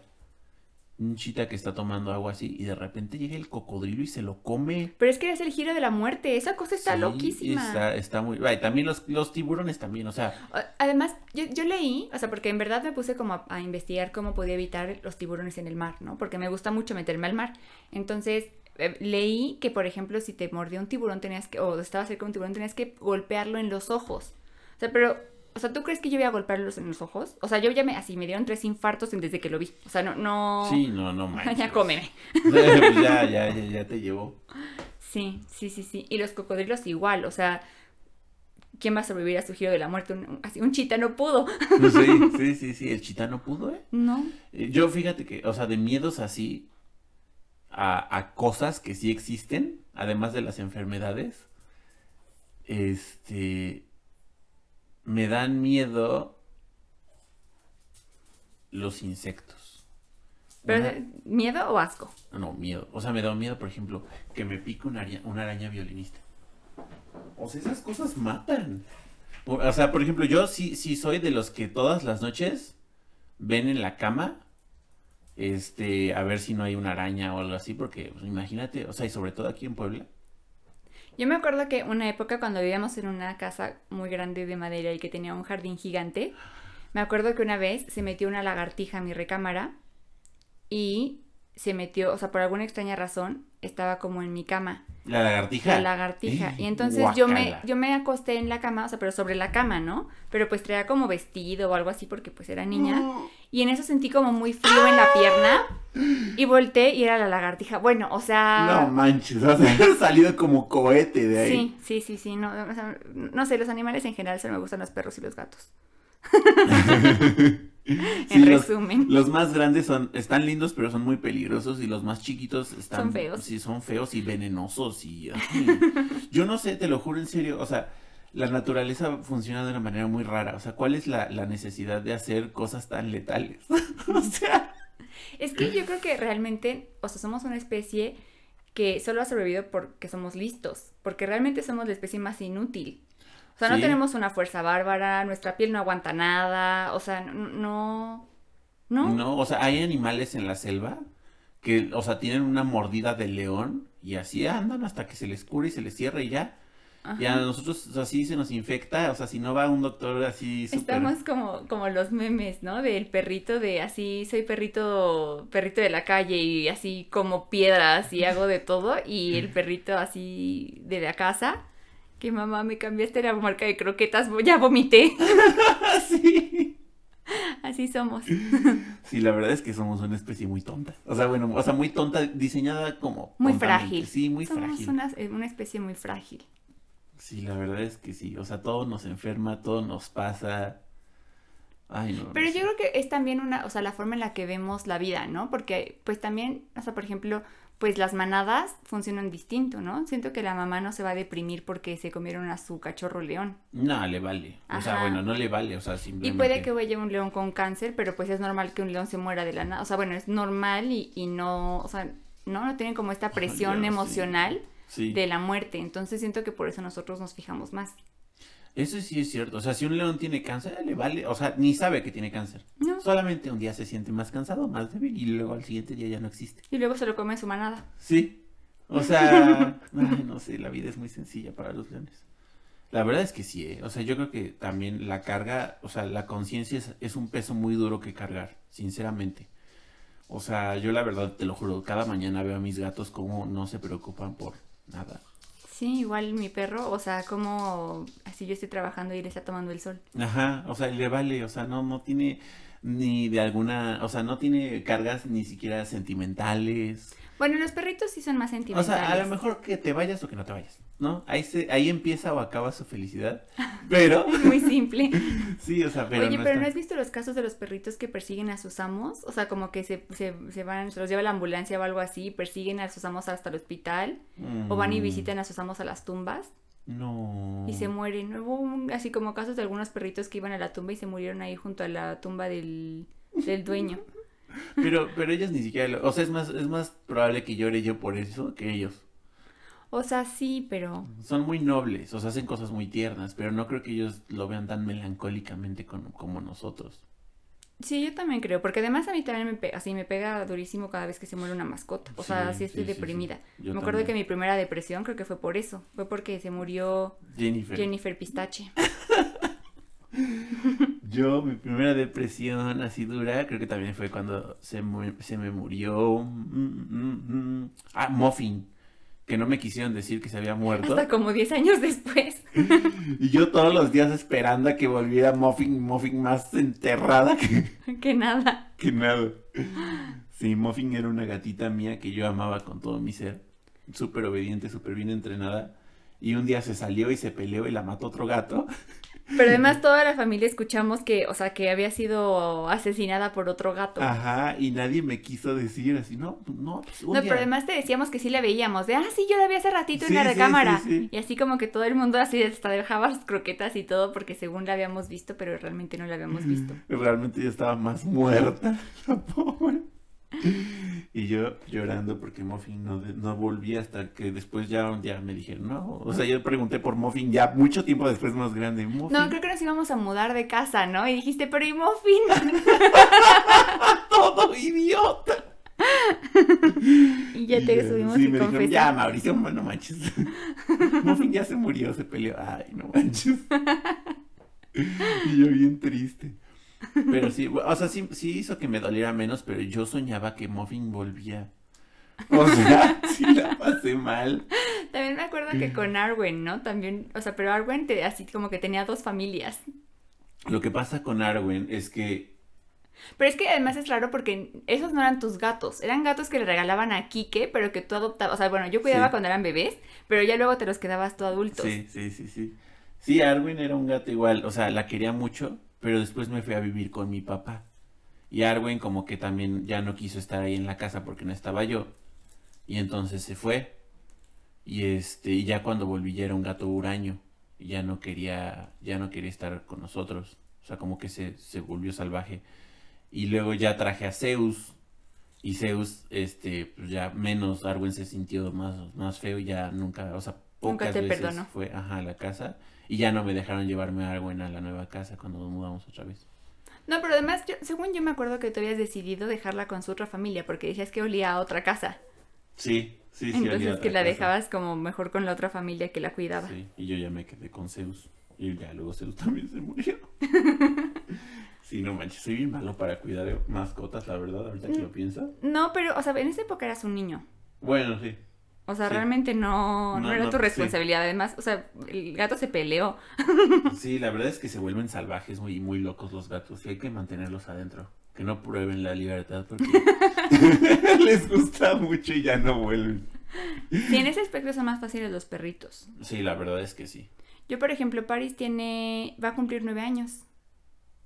Un chita que está tomando agua así y de repente llega el cocodrilo y se lo come. Pero es que es el giro de la muerte, esa cosa está Sí, loquísima. Está, está muy... ay, también los, los tiburones también, o sea... Además, yo, yo leí, o sea, porque en verdad me puse como a, a investigar cómo podía evitar los tiburones en el mar, ¿no? Porque me gusta mucho meterme al mar. Entonces, eh, leí que, por ejemplo, si te mordió un tiburón tenías que, o estaba cerca de un tiburón, tenías que golpearlo en los ojos. O sea, pero, o sea, ¿tú crees que yo voy a golpearlos en los ojos? O sea, yo ya me, así, me dieron tres infartos desde que lo vi. O sea, no, no... Sí, no, no manches. ya cómeme. Ya, ya, ya, ya te llevó. Sí, sí, sí, sí. Y los cocodrilos igual, o sea... ¿Quién va a sobrevivir a su giro de la muerte? Un, así, un chita no pudo. Sí, sí, sí, sí, el chita no pudo, ¿eh? No. Eh, Yo fíjate que, o sea, de miedos así a, a cosas que sí existen, además de las enfermedades, este, me dan miedo los insectos. Pero, Una- ¿miedo o asco? no, miedo. O sea, me da miedo, por ejemplo, que me pique una araña, una araña violinista. O sea, esas cosas matan. O, o sea, por ejemplo, yo sí, sí soy de los que todas las noches ven en la cama, este, a ver si no hay una araña o algo así, porque pues, imagínate, o sea, y sobre todo aquí en Puebla. Yo me acuerdo que una época cuando vivíamos en una casa muy grande de madera y que tenía un jardín gigante, me acuerdo que una vez se metió una lagartija a mi recámara y se metió, o sea, por alguna extraña razón, estaba como en mi cama, La lagartija. la lagartija. Y entonces yo me, yo me acosté en la cama, o sea, pero sobre la cama, ¿no? Pero pues traía como vestido o algo así porque pues era niña. Y en eso sentí como muy frío en la pierna y volteé y era la lagartija. Bueno, o sea... No manches, o sea, salido como cohete de ahí. Sí, sí, sí, sí. No, o sea, no sé, los animales en general solo me gustan los perros y los gatos. Sí, en los- resumen. Los más grandes son, están lindos, pero son muy peligrosos. Y los más chiquitos están. Son feos. Sí, son feos y venenosos. Y. ay, yo no sé, te lo juro en serio. O sea, la naturaleza funciona de una manera muy rara. O sea, ¿cuál es la, la necesidad de hacer cosas tan letales? o sea. Es que yo creo que realmente, o sea, somos una especie que solo ha sobrevivido porque somos listos. Porque realmente somos la especie más inútil. O sea, no tenemos una fuerza bárbara, nuestra piel no aguanta nada. O sea, no. No. ¿No? O sea, hay animales en la selva que, o sea, tienen una mordida de león y así andan hasta que se les cura y se les cierra y ya. Ajá. Y a nosotros o sea, así se nos infecta, o sea, si no va un doctor así. Estamos como, como los memes, ¿no? Del perrito de así, soy perrito, perrito de la calle y así como piedras y hago de todo. Y el perrito así de la casa, que mamá me cambiaste la marca de croquetas, ya vomité. sí. Así somos. Sí, la verdad es que somos una especie muy tonta. O sea, bueno, o sea, muy tonta, diseñada como... Muy frágil. Sí, muy somos frágil. Una, eh, una especie muy frágil. Sí, la verdad es que sí. O sea, todo nos enferma, todo nos pasa. Ay, no. no Pero sé. yo creo que es también una, o sea, la forma en la que vemos la vida, ¿no? Porque pues también, o sea, por ejemplo, pues las manadas funcionan distinto, ¿no? Siento que la mamá no se va a deprimir porque se comieron a su cachorro león. No, le vale. O sea, bueno, no le vale, o sea, Y simplemente... puede que vaya un león con cáncer, pero pues es normal que un león se muera de la nada. O sea, bueno, es normal y, y no, o sea, no, no tienen como esta presión emocional Sí. de la muerte. Entonces siento que por eso nosotros nos fijamos más. Eso sí es cierto. O sea, si un león tiene cáncer, le vale. O sea, ni sabe que tiene cáncer. No. Solamente un día se siente más cansado, más débil y luego al siguiente día ya no existe. Y luego se lo come su manada. Sí. O sea, ay, no sé, la vida es muy sencilla para los leones. La verdad es que sí, ¿eh? O sea, yo creo que también la carga, o sea, la conciencia es, es un peso muy duro que cargar, sinceramente. O sea, yo la verdad te lo juro, cada mañana veo a mis gatos como no se preocupan por nada. Sí, igual mi perro, o sea, como así yo estoy trabajando y le está tomando el sol. Ajá, o sea, le vale, o sea, no, no tiene ni de alguna, o sea, no tiene cargas ni siquiera sentimentales. Bueno, los perritos sí son más O sentimentales. sea, a lo mejor que te vayas o que no te vayas, ¿no? Ahí se, ahí empieza o acaba su felicidad. Pero, Muy simple. sí, o sea, pero Oye, no pero está- ¿no has visto los casos de los perritos que persiguen a sus amos? O sea, como que se, se, se van, se los lleva la ambulancia o algo así, persiguen a sus amos hasta el hospital, o van y Mm, visitan a sus amos a las tumbas No. y se mueren. Hubo así como casos de algunos perritos que iban a la tumba y se murieron ahí junto a la tumba del, del dueño. Pero, pero ellos ni siquiera, lo- o sea, es más, es más probable que llore yo por eso que ellos. O sea, sí, pero... Son muy nobles, o sea, hacen cosas muy tiernas, pero no creo que ellos lo vean tan melancólicamente con- como nosotros. Sí, yo también creo, porque además a mí también me pega, así me pega durísimo cada vez que se muere una mascota. O sea, Sí, estoy sí, sí, sí. deprimida. Me acuerdo que mi primera depresión creo que fue por eso. Fue porque se murió Jennifer. Jennifer Pistache. Yo, mi primera depresión así dura, creo que también fue cuando se, se me murió. mm, mm, mm, Ah, Muffin. Que no me quisieron decir que se había muerto. Hasta como 10 años después. Y yo todos los días esperando a que volviera Muffin, Muffin más enterrada que, que nada. que nada. Sí, Muffin era una gatita mía que yo amaba con todo mi ser. Súper obediente, súper bien entrenada. Y un día se salió y se peleó y la mató otro gato. Pero además toda la familia escuchamos que, o sea, que había sido asesinada por otro gato. Ajá, y nadie me quiso decir así, no, no, pues No, pero además te decíamos que sí la veíamos, de, ah, sí, yo la vi hace ratito Sí, en la sí, recámara. sí. Y así como que todo el mundo así hasta dejaba las croquetas y todo porque según la habíamos visto, pero realmente no la habíamos visto. Realmente ya estaba más muerta, la pobre. Y yo llorando porque Muffin no, no volvía hasta que después ya día me dijeron, no, o sea, yo pregunté por Muffin ya mucho tiempo después más grande, Muffin, No, creo que nos íbamos a mudar de casa, ¿no? Y dijiste, pero ¿y Muffin? todo idiota. y ya Y te ya, subimos sí, y me dijeron, ya. Mauricio, no manches. Muffin ya se murió, se peleó, ay, no manches. Y yo bien triste. Pero sí, o sea, sí, sí hizo que me doliera menos, pero yo soñaba que Muffin volvía. O sea, sí la pasé mal. También me acuerdo que con Arwen, ¿no? También, o sea, pero Arwen te- así como que tenía dos familias. Lo que pasa con Arwen es que Pero es que además es raro porque esos no eran tus gatos, eran gatos que le regalaban a Kike, pero que tú adoptabas. O sea, bueno, yo cuidaba Sí. cuando eran bebés, pero ya luego te los quedabas tú adultos. Sí, sí, sí, sí. Sí, Arwen era un gato igual, o sea, la quería mucho, pero después me fui a vivir con mi papá. Y Arwen como que también ya no quiso estar ahí en la casa porque no estaba yo. Y entonces se fue. Y este, y ya cuando volví ya era un gato huraño. Y ya no quería, ya no quería estar con nosotros. O sea, como que se, se volvió salvaje. Y luego ya traje a Zeus. Y Zeus, este, pues ya menos, Arwen se sintió más, más feo y ya nunca, o sea, Nunca te veces perdonó. fue ajá, a la casa. Y ya no me dejaron llevarme a Arwen a la nueva casa cuando nos mudamos otra vez. No, pero además, yo, según yo me acuerdo que tú habías decidido dejarla con su otra familia porque decías que olía a otra casa. Sí, sí, sí. olía a Entonces otra que la casa. dejabas como mejor con la otra familia que la cuidaba. Sí, y yo ya me quedé con Zeus. Y ya luego Zeus también se murió. sí, no manches, soy bien malo para cuidar mascotas, la verdad, ahorita Mm. que lo pienso. No, pero, o sea, en esa época eras un niño. Bueno, sí. O sea, Sí. realmente no, no, No, era no, tu sí. responsabilidad. Además, o sea, el gato se peleó. Sí, la verdad es que se vuelven salvajes muy, muy locos los gatos y hay que mantenerlos adentro. Que no prueben la libertad porque les gusta mucho y ya no vuelven. Sí, en ese aspecto son más fáciles los perritos. Sí, la verdad es que sí. Yo, por ejemplo, Paris tiene, va a cumplir nueve años.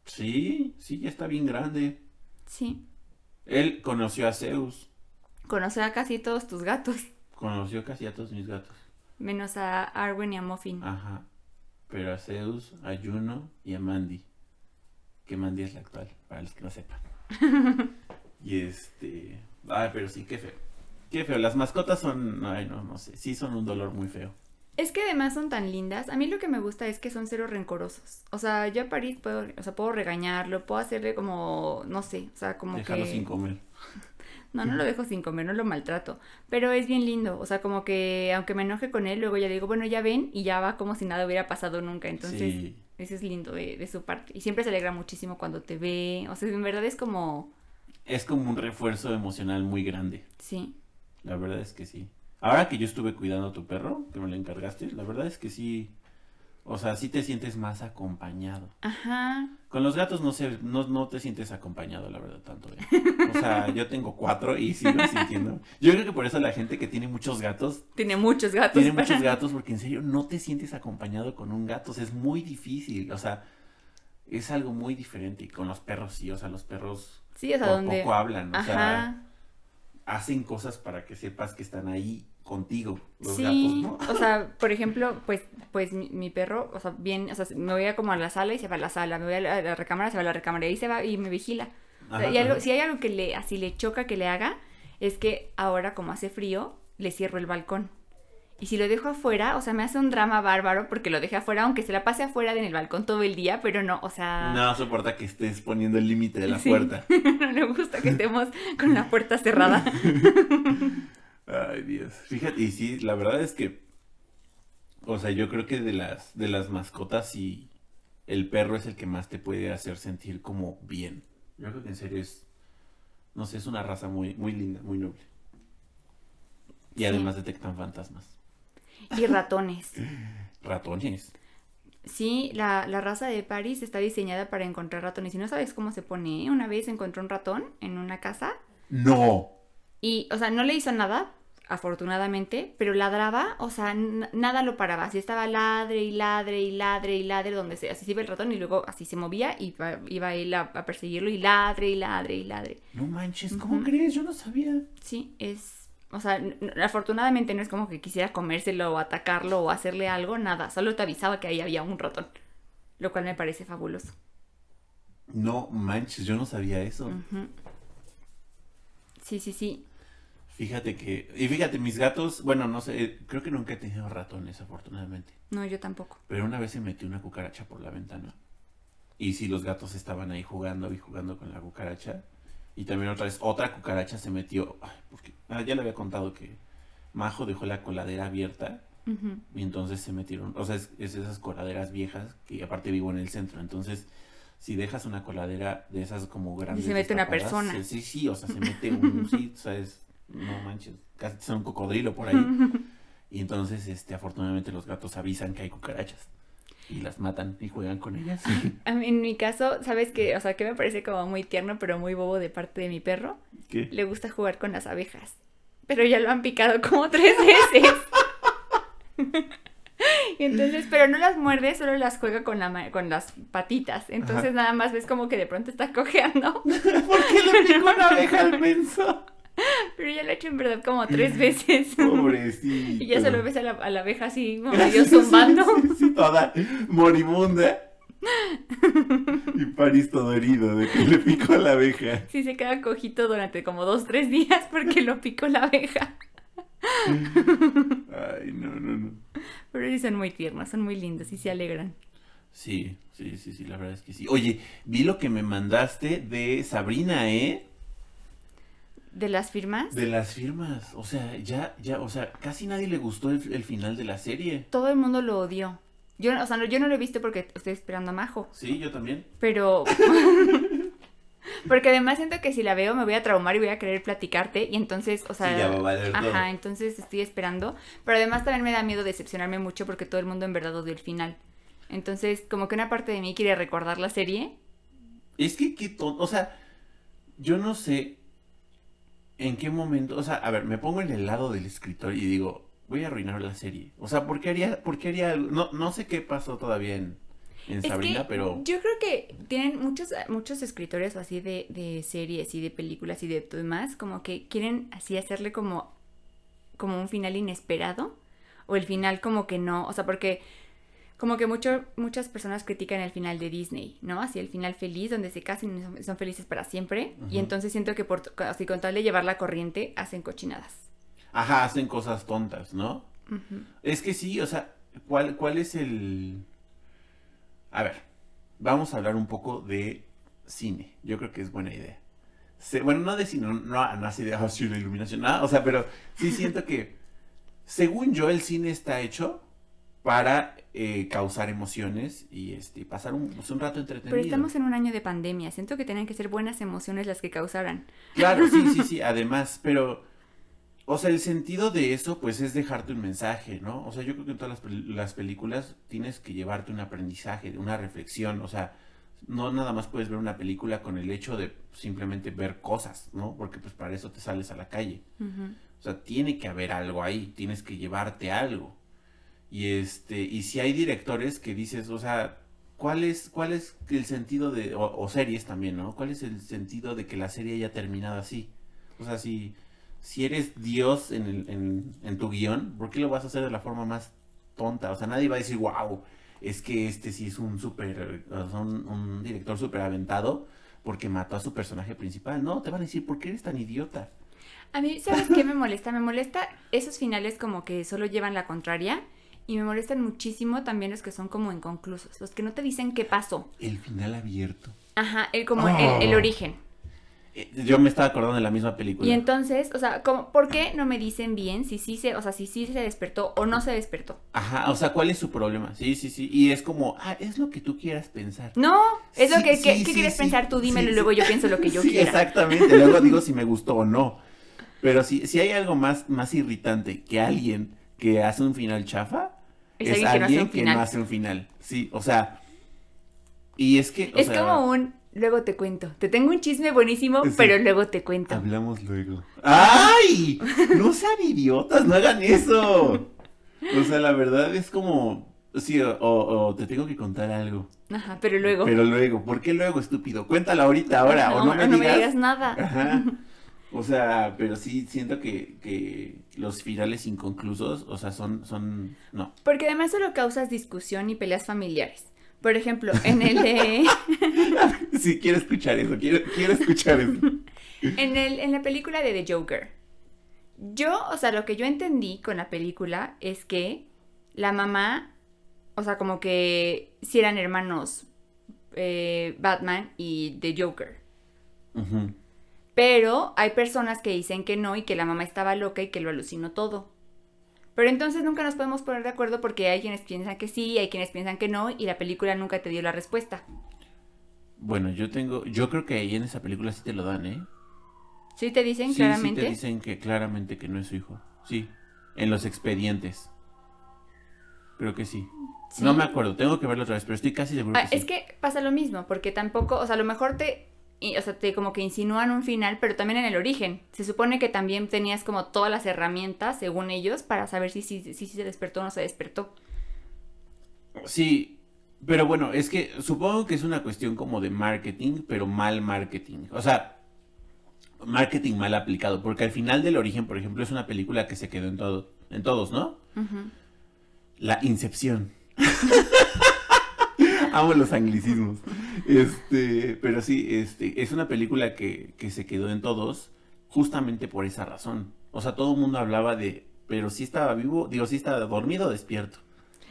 Sí, sí, ya está bien grande. Sí. Él conoció a Zeus, Conoce a casi todos tus gatos, conoció casi a todos mis gatos. menos a Arwen y a Muffin. Ajá. Pero a Zeus, a Juno y a Mandy. Que Mandy es la actual, para los que no sepan. y este. Ay, pero sí, qué feo. Qué feo. Las mascotas son. Ay, no, no sé. Sí, son un dolor muy feo. Es que además son tan lindas. A mí lo que me gusta es que son cero rencorosos. O sea, yo a Paris puedo, o sea, puedo regañarlo, puedo hacerle como, no sé, o sea, como Déjalo que... sin comer. No, no lo dejo sin comer, no lo maltrato. Pero es bien lindo. O sea, como que aunque me enoje con él, luego ya le digo, bueno, ya ven, y ya va como si nada hubiera pasado nunca. Entonces, sí. eso es lindo de, de su parte. Y siempre se alegra muchísimo cuando te ve. O sea, en verdad es como. es como un refuerzo emocional muy grande. Sí. La verdad es que sí. Ahora que yo estuve cuidando a tu perro, que me lo encargaste, la verdad es que sí. O sea, sí te sientes más acompañado. Ajá. Con los gatos no sé, no, no te sientes acompañado, la verdad, tanto. ¿eh? O sea, yo tengo cuatro y sigo sintiendo. Yo creo que por eso la gente que tiene muchos gatos, Tiene muchos gatos. tiene para- muchos gatos, porque en serio no te sientes acompañado con un gato. O sea, es muy difícil. O sea, es algo muy diferente. Y con los perros sí, o sea, los perros Sí, o sea, po- donde. poco hablan. O sea, hacen cosas para que sepas que están ahí contigo. Los sí, gatos, ¿no? o sea, por ejemplo, pues, pues mi, mi perro, o sea, bien, o sea, me voy a como a la sala y se va a la sala, me voy a la, la recámara, se va a la recámara y ahí se va y me vigila. O sea, Ajá, y algo, si hay algo que le, así le choca que le haga, es que ahora como hace frío, le cierro el balcón. Y si lo dejo afuera, o sea, me hace un drama bárbaro porque lo dejé afuera, aunque se la pase afuera en el balcón todo el día, pero no, o sea, No soporta que estés poniendo el límite de la Sí. puerta. no le gusta que estemos con la puerta cerrada. Ay, Dios. Fíjate, y sí, la verdad es que, o sea, yo creo que de las, de las mascotas, sí, el perro es el que más te puede hacer sentir como bien. Yo creo que en serio es, no sé, es una raza muy, muy linda, muy noble. Y Sí. además detectan fantasmas. Y ratones. Ratones. Sí, la, la raza de Paris está diseñada para encontrar ratones. Y no sabes cómo se pone. ¿eh? Una vez encontró un ratón en una casa No. y, o sea, no le hizo nada, afortunadamente, pero ladraba, o sea, nada lo paraba. Así estaba ladre y ladre y ladre y ladre donde se, así se iba el ratón y luego así se movía y iba, iba él a, a perseguirlo y ladre y ladre y ladre. No manches, ¿cómo crees? Yo no sabía. Sí, es, o sea, afortunadamente no es como que quisiera comérselo o atacarlo o hacerle algo, nada, solo te avisaba que ahí había un ratón, lo cual me parece fabuloso. No manches, yo no sabía eso. Sí, sí, sí. Fíjate que, y fíjate, mis gatos, bueno, no sé, creo que nunca he tenido ratones, afortunadamente. No, yo tampoco. Pero una vez se metió una cucaracha por la ventana. Y sí, los gatos estaban ahí jugando y jugando con la cucaracha. Y también otra vez, otra cucaracha se metió. Ay, porque, ah, ya le había contado que Majo dejó la coladera abierta. Y entonces se metieron. O sea, es, es esas coladeras viejas. Y aparte vivo en el centro. Entonces, si dejas una coladera de esas como grandes. se mete una persona. Sí, sí, o sea, se mete un. sí, o sea, es. No manches. Casi son un cocodrilo por ahí. Y entonces, este, afortunadamente los gatos avisan que hay cucarachas. Y las matan y juegan con ellas. A mí, En mi caso, ¿sabes qué? O sea, que me parece como muy tierno, pero muy bobo de parte de mi perro. ¿Qué? Le gusta jugar con las abejas. Pero ya lo han picado como tres veces. Y entonces, pero no las muerde, solo las juega con, la con las patitas. Entonces Ajá. nada más ves como que de pronto está cojeando. ¿Por qué le picó una abeja al menso? Pero ya lo he hecho en verdad como tres veces. Pobrecito. Y ya solo ves a la, a la abeja así, como medio zumbando. Sí, toda moribunda. Y París todo herido de que le picó la abeja. Sí, se queda cojito durante como dos, tres días porque lo picó la abeja. Ay, no, no, no. Pero sí son muy tiernos, son muy lindos y se alegran. Sí, sí, sí, sí, la verdad es que sí. Oye, vi lo que me mandaste de Sabrina, ¿eh? ¿De las firmas? De las firmas. O sea, ya, ya, o sea, casi nadie le gustó el, el final de la serie. Todo el mundo lo odió. Yo, o sea, no, yo no lo he visto porque estoy esperando a Majo. Sí, yo también. Pero. porque además siento que si la veo me voy a traumar y voy a querer platicarte. Y entonces, o sea. Sí, ya va a valer todo. Ajá, entonces estoy esperando. Pero además también me da miedo decepcionarme mucho porque todo el mundo en verdad odió el final. Entonces, como que una parte de mí quiere recordar la serie. Es que qué tonto, o sea, yo no sé en qué momento, o sea, a ver, me pongo en el lado del escritor y digo, voy a arruinar la serie. O sea, ¿por qué haría, por qué haría algo? No, no sé qué pasó todavía en, en Es Sabrina, que pero yo creo que tienen muchos, muchos escritores así de, de series y de películas y de todo demás, como que quieren así hacerle como, como un final inesperado o el final como que no, o sea, porque como que mucho, muchas personas critican el final de Disney, ¿no? Así el final feliz, donde se casan y son, son felices para siempre. Y entonces siento que por, así con tal de llevar la corriente, hacen cochinadas. ajá, hacen cosas tontas, ¿no? Es que sí, o sea, ¿cuál, cuál es el... A ver, vamos a hablar un poco de cine. Yo creo que es buena idea. Se- bueno, no de cine, no, no, no así de, sí, la iluminación, nada, o sea, pero sí siento que, según yo, el cine está hecho para eh, causar emociones y este pasar un, pues, un rato entretenido. Pero estamos en un año de pandemia. Siento que tenían que ser buenas emociones las que causaran. Claro, sí, sí, sí, además, pero, o sea, el sentido de eso, pues, es dejarte un mensaje, ¿no? O sea, yo creo que en todas las, las películas tienes que llevarte un aprendizaje, una reflexión, o sea, no nada más puedes ver una película con el hecho de simplemente ver cosas, ¿no? Porque, pues, para eso te sales a la calle. O sea, tiene que haber algo ahí, tienes que llevarte algo. Y este, y si hay directores que dices, o sea, ¿cuál es, cuál es el sentido de, o, o series también, ¿no? ¿Cuál es el sentido de que la serie haya terminado así? O sea, si, si eres Dios en, el- en, tu guion, ¿por qué lo vas a hacer de la forma más tonta? O sea, nadie va a decir, wow, es que este sí es un un, un director súper aventado porque mató a su personaje principal. No, te van a decir, ¿por qué eres tan idiota? A mí, ¿sabes qué me molesta? Me molesta esos finales como que solo llevan la contraria. Y me molestan muchísimo también los que son como inconclusos. Los que no te dicen qué pasó. El final abierto. Ajá, el, como Oh. el, el origen. Eh, Yo me estaba acordando de la misma película. Y entonces, o sea, como, ¿por qué no me dicen bien si sí se, o sea, si sí se despertó o no se despertó? Ajá, o sea, ¿cuál es su problema? Sí, sí, sí. Y es como, ah, es lo que tú quieras pensar. No, es Sí, lo que, sí, ¿qué quieres sí. pensar tú, dímelo Sí, y luego sí. yo pienso lo que yo Sí, quiera. exactamente. Luego digo si me gustó o no. Pero si, si hay algo más, más irritante que alguien que hace un final chafa, Es es, alguien que no hace un que final. no hace un final. Sí, o sea. Y es que. o Es sea, como un, luego te cuento. Te tengo un chisme buenísimo, Sí. pero luego te cuento. Hablamos luego. ¡Ay! No sean idiotas, no hagan eso. O sea, la verdad es como. Sí, o, o- o te tengo que contar algo. Ajá, pero luego. Pero luego, ¿por qué luego, estúpido? Cuéntalo ahorita, ahora, o no me digas. nada. Ajá. O sea, pero sí siento que, que los finales inconclusos, o sea, son, son, no. Porque además solo causas discusión y peleas familiares. Por ejemplo, en el de, Sí, quiero escuchar eso, quiero, quiero escuchar eso. en el, en la película de The Joker. Yo, o sea, lo que yo entendí con la película es que la mamá, o sea, como que si eran hermanos eh, Batman y The Joker. Ujú. Pero hay personas que dicen que no y que la mamá estaba loca y que lo alucinó todo. Pero entonces nunca nos podemos poner de acuerdo porque hay quienes piensan que sí, hay quienes piensan que no y la película nunca te dio la respuesta. Bueno, yo tengo, yo creo que ahí en esa película sí te lo dan, ¿eh? ¿Sí te dicen Sí, claramente? sí te dicen que claramente que no es su hijo. Sí, en los expedientes. Creo que sí. Sí. No me acuerdo, tengo que verlo otra vez, pero estoy casi seguro Ah, que es sí. que pasa lo mismo, porque tampoco, o sea, a lo mejor te, y- o sea, te como que insinúan un final, pero también en el origen. Se supone que también tenías como todas las herramientas, según ellos, para saber si, si, si, se despertó o no se despertó. Sí, pero bueno, es que supongo que es una cuestión como de marketing, pero mal marketing. O sea, marketing mal aplicado, porque al final del origen, por ejemplo, es una película que se quedó en todo, en todos, ¿no? La Incepción. Amo los anglicismos. Este, pero sí, este, es una película que, que se quedó en todos justamente por esa razón. O sea, todo el mundo hablaba de, pero si estaba vivo, digo, si estaba dormido o despierto.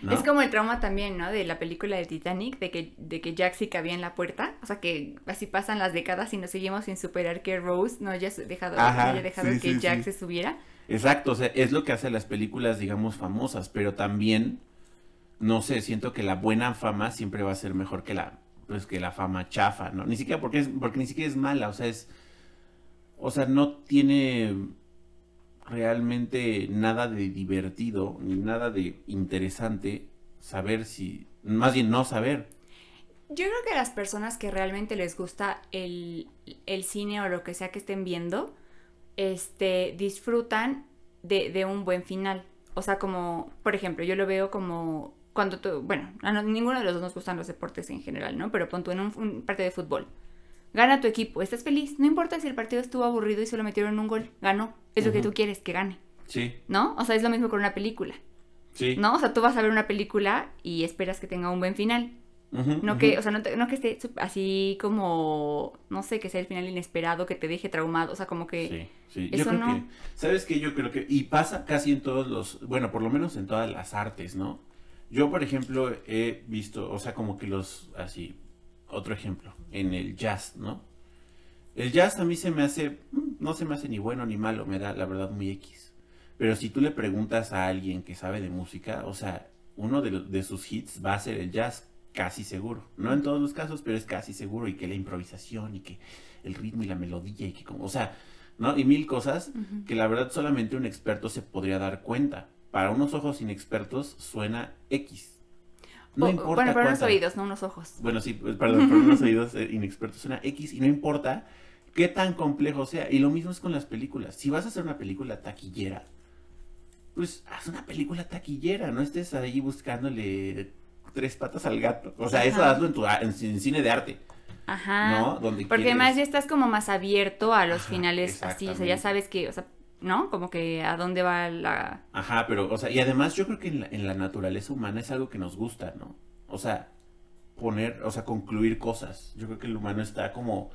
¿no? Es como el trauma también, ¿no? De la película de Titanic, de que, de que Jack sí cabía en la puerta. O sea, que así pasan las décadas y nos seguimos sin superar que Rose no haya dejado, Ajá, no haya dejado sí, que sí, Jack sí. se subiera. Exacto, o sea, es lo que hace las películas, digamos, famosas, pero también, no sé, siento que la buena fama siempre va a ser mejor que la, pues, que la fama chafa, ¿no? Ni siquiera porque es, porque ni siquiera es mala, o sea, es, o sea, no tiene realmente nada de divertido, ni nada de interesante saber si, más bien no saber. Yo creo que las personas que realmente les gusta el, el cine o lo que sea que estén viendo, este, disfrutan de, de un buen final. O sea, como, por ejemplo, yo lo veo como cuando tú, bueno, a no- ninguno de los dos nos gustan los deportes en general, ¿no? Pero pon tú en un, un partido de fútbol. Gana tu equipo, estás feliz. No importa si el partido estuvo aburrido y solo metieron un gol. Ganó. Es lo que tú quieres, que gane. Sí, ¿No? O sea, es lo mismo con una película. sí. ¿No? O sea, tú vas a ver una película y esperas que tenga un buen final. No que, o sea, no, te- no que esté así como, no sé, que sea el final inesperado, que te deje traumado, o sea, como que... Sí, sí. Yo creo no. que, ¿sabes qué? Yo creo que, y pasa casi en todos los, bueno, por lo menos en todas las artes, ¿no? Yo, por ejemplo, he visto, o sea, como que los, así, otro ejemplo, en el jazz, ¿no? El jazz a mí se me hace, mm, no se me hace ni bueno ni malo, me da la verdad muy X. Pero si tú le preguntas a alguien que sabe de música, o sea, uno de, sus hits va a ser el jazz, casi seguro. No en todos los casos, pero es casi seguro. Y que la improvisación y que el ritmo y la melodía y que como, o sea, ¿no? Y mil cosas que la verdad solamente un experto se podría dar cuenta. Para unos ojos inexpertos suena X. No O- importa bueno, para unos cuánta- oídos, no unos ojos. Bueno, sí, pues, perdón, para unos oídos eh, inexpertos suena X y no importa qué tan complejo sea. Y lo mismo es con las películas. Si vas a hacer una película taquillera, pues haz una película taquillera, no estés ahí buscándole tres patas al gato. O sea, eso hazlo en tu a- en, en cine de arte, Ajá. ¿no? Donde Porque quieres- además ya estás como más abierto a los Ajá, finales así, o sea, ya sabes que, o sea, ¿no? Como que a dónde va la... Ajá, pero, o sea, y además yo creo que en la, en la naturaleza humana es algo que nos gusta, ¿no? O sea, poner, o sea, concluir cosas. Yo creo que el humano está como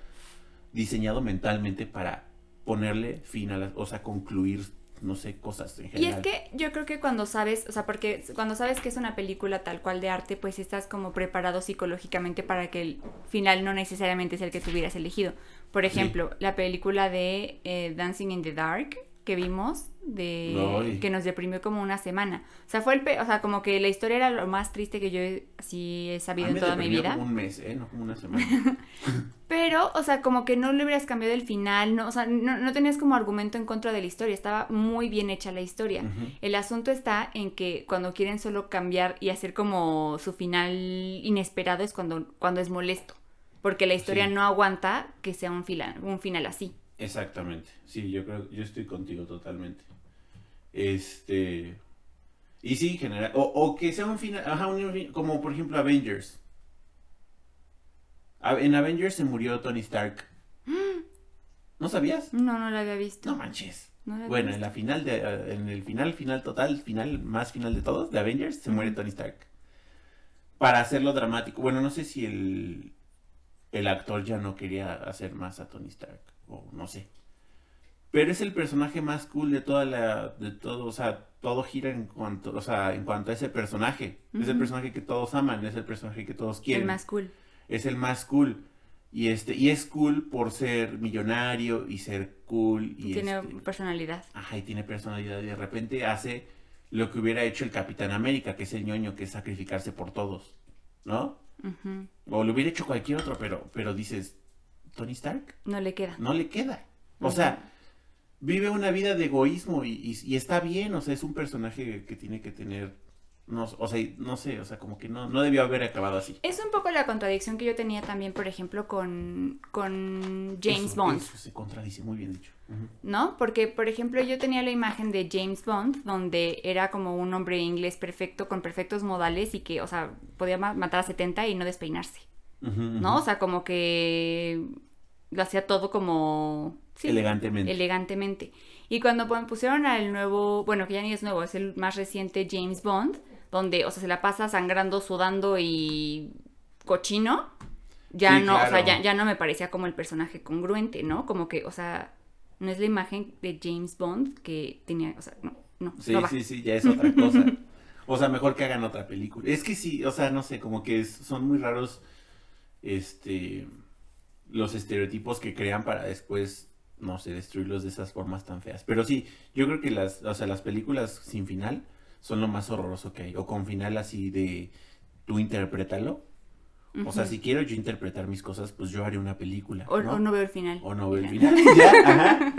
diseñado mentalmente para ponerle fin a las, o sea, concluir, no sé, cosas en Y general. es que yo creo que cuando sabes, o sea, porque cuando sabes que es una película tal cual de arte, pues estás como preparado psicológicamente para que el final no necesariamente es el que tú hubieras elegido. Por Sí. ejemplo, la película de eh, Dancing in the Dark que vimos de que nos deprimió como una semana. O sea, fue el pe- o sea, como que la historia era lo más triste que yo he- así he sabido en toda mi vida. como un mes, ¿eh? No como una semana. Pero, o sea, como que no le hubieras cambiado el final, no, o sea, no, no tenías como argumento en contra de la historia, estaba muy bien hecha la historia. El asunto está en que cuando quieren solo cambiar y hacer como su final inesperado es cuando, cuando es molesto, porque la historia Sí. no aguanta que sea un, fila- un final así. Exactamente. Sí, yo creo, yo estoy contigo totalmente. Este. Y sí, en general. O, o que sea un final. Ajá, un como por ejemplo Avengers. En Avengers se murió Tony Stark. ¿No sabías? No, no la había visto. No manches. No Bueno, en la final de, eh, en el final, final total, final, más final de todos, de Avengers, se muere. Tony Stark. Para hacerlo dramático. Bueno, no sé si el, el actor ya no quería hacer más a Tony Stark. O no sé. Pero es el personaje más cool de toda la, de todo, o sea, todo gira en cuanto, o sea, en cuanto a ese personaje. Es el personaje que todos aman, es el personaje que todos quieren el más cool. es el más cool. Y este, y es cool por ser millonario y ser cool y Tiene este, personalidad. ajá, y tiene personalidad y de repente hace lo que hubiera hecho el Capitán América, que es el ñoño que es sacrificarse por todos, ¿no? Ujú. O lo hubiera hecho cualquier otro, pero pero dices, Tony Stark No le queda. no le queda. O sea, vive una vida de egoísmo y, y- y está bien, o sea, es un personaje que tiene que tener no, o sea, no sé, o sea, como que no no debió haber acabado así. Es un poco la contradicción que yo tenía también, por ejemplo, con, con James Eso- Bond. eso se contradice, muy bien dicho. ¿no? Porque, por ejemplo, yo tenía la imagen de James Bond, donde era como un hombre inglés perfecto, con perfectos modales y que, o sea, podía ma- matar a 70 y no despeinarse, ¿no? O sea, como que lo hacía todo como... sí, Elegantemente. elegantemente. Y cuando pusieron al nuevo, bueno, que ya ni es nuevo, es el más reciente James Bond, donde, o sea, se la pasa sangrando, sudando y cochino, ya Sí, no, o sea, ya, ya no me parecía como el personaje congruente, ¿no? Como que, o sea, no es la imagen de James Bond que tenía, o sea, no, no, Sí, no va. sí, sí, ya es otra cosa. O sea, mejor que hagan otra película. Es que sí, o sea, no sé, como que es- son muy raros este los estereotipos que crean para después, no sé, destruirlos de esas formas tan feas. Pero sí, yo creo que las, o sea, las películas sin final son lo más horroroso que hay. O con final así de tú interprétalo. O sea, si quiero yo interpretar mis cosas, pues yo haré una película. O, ¿no? o no veo el final. O no veo el final. Ya, ajá.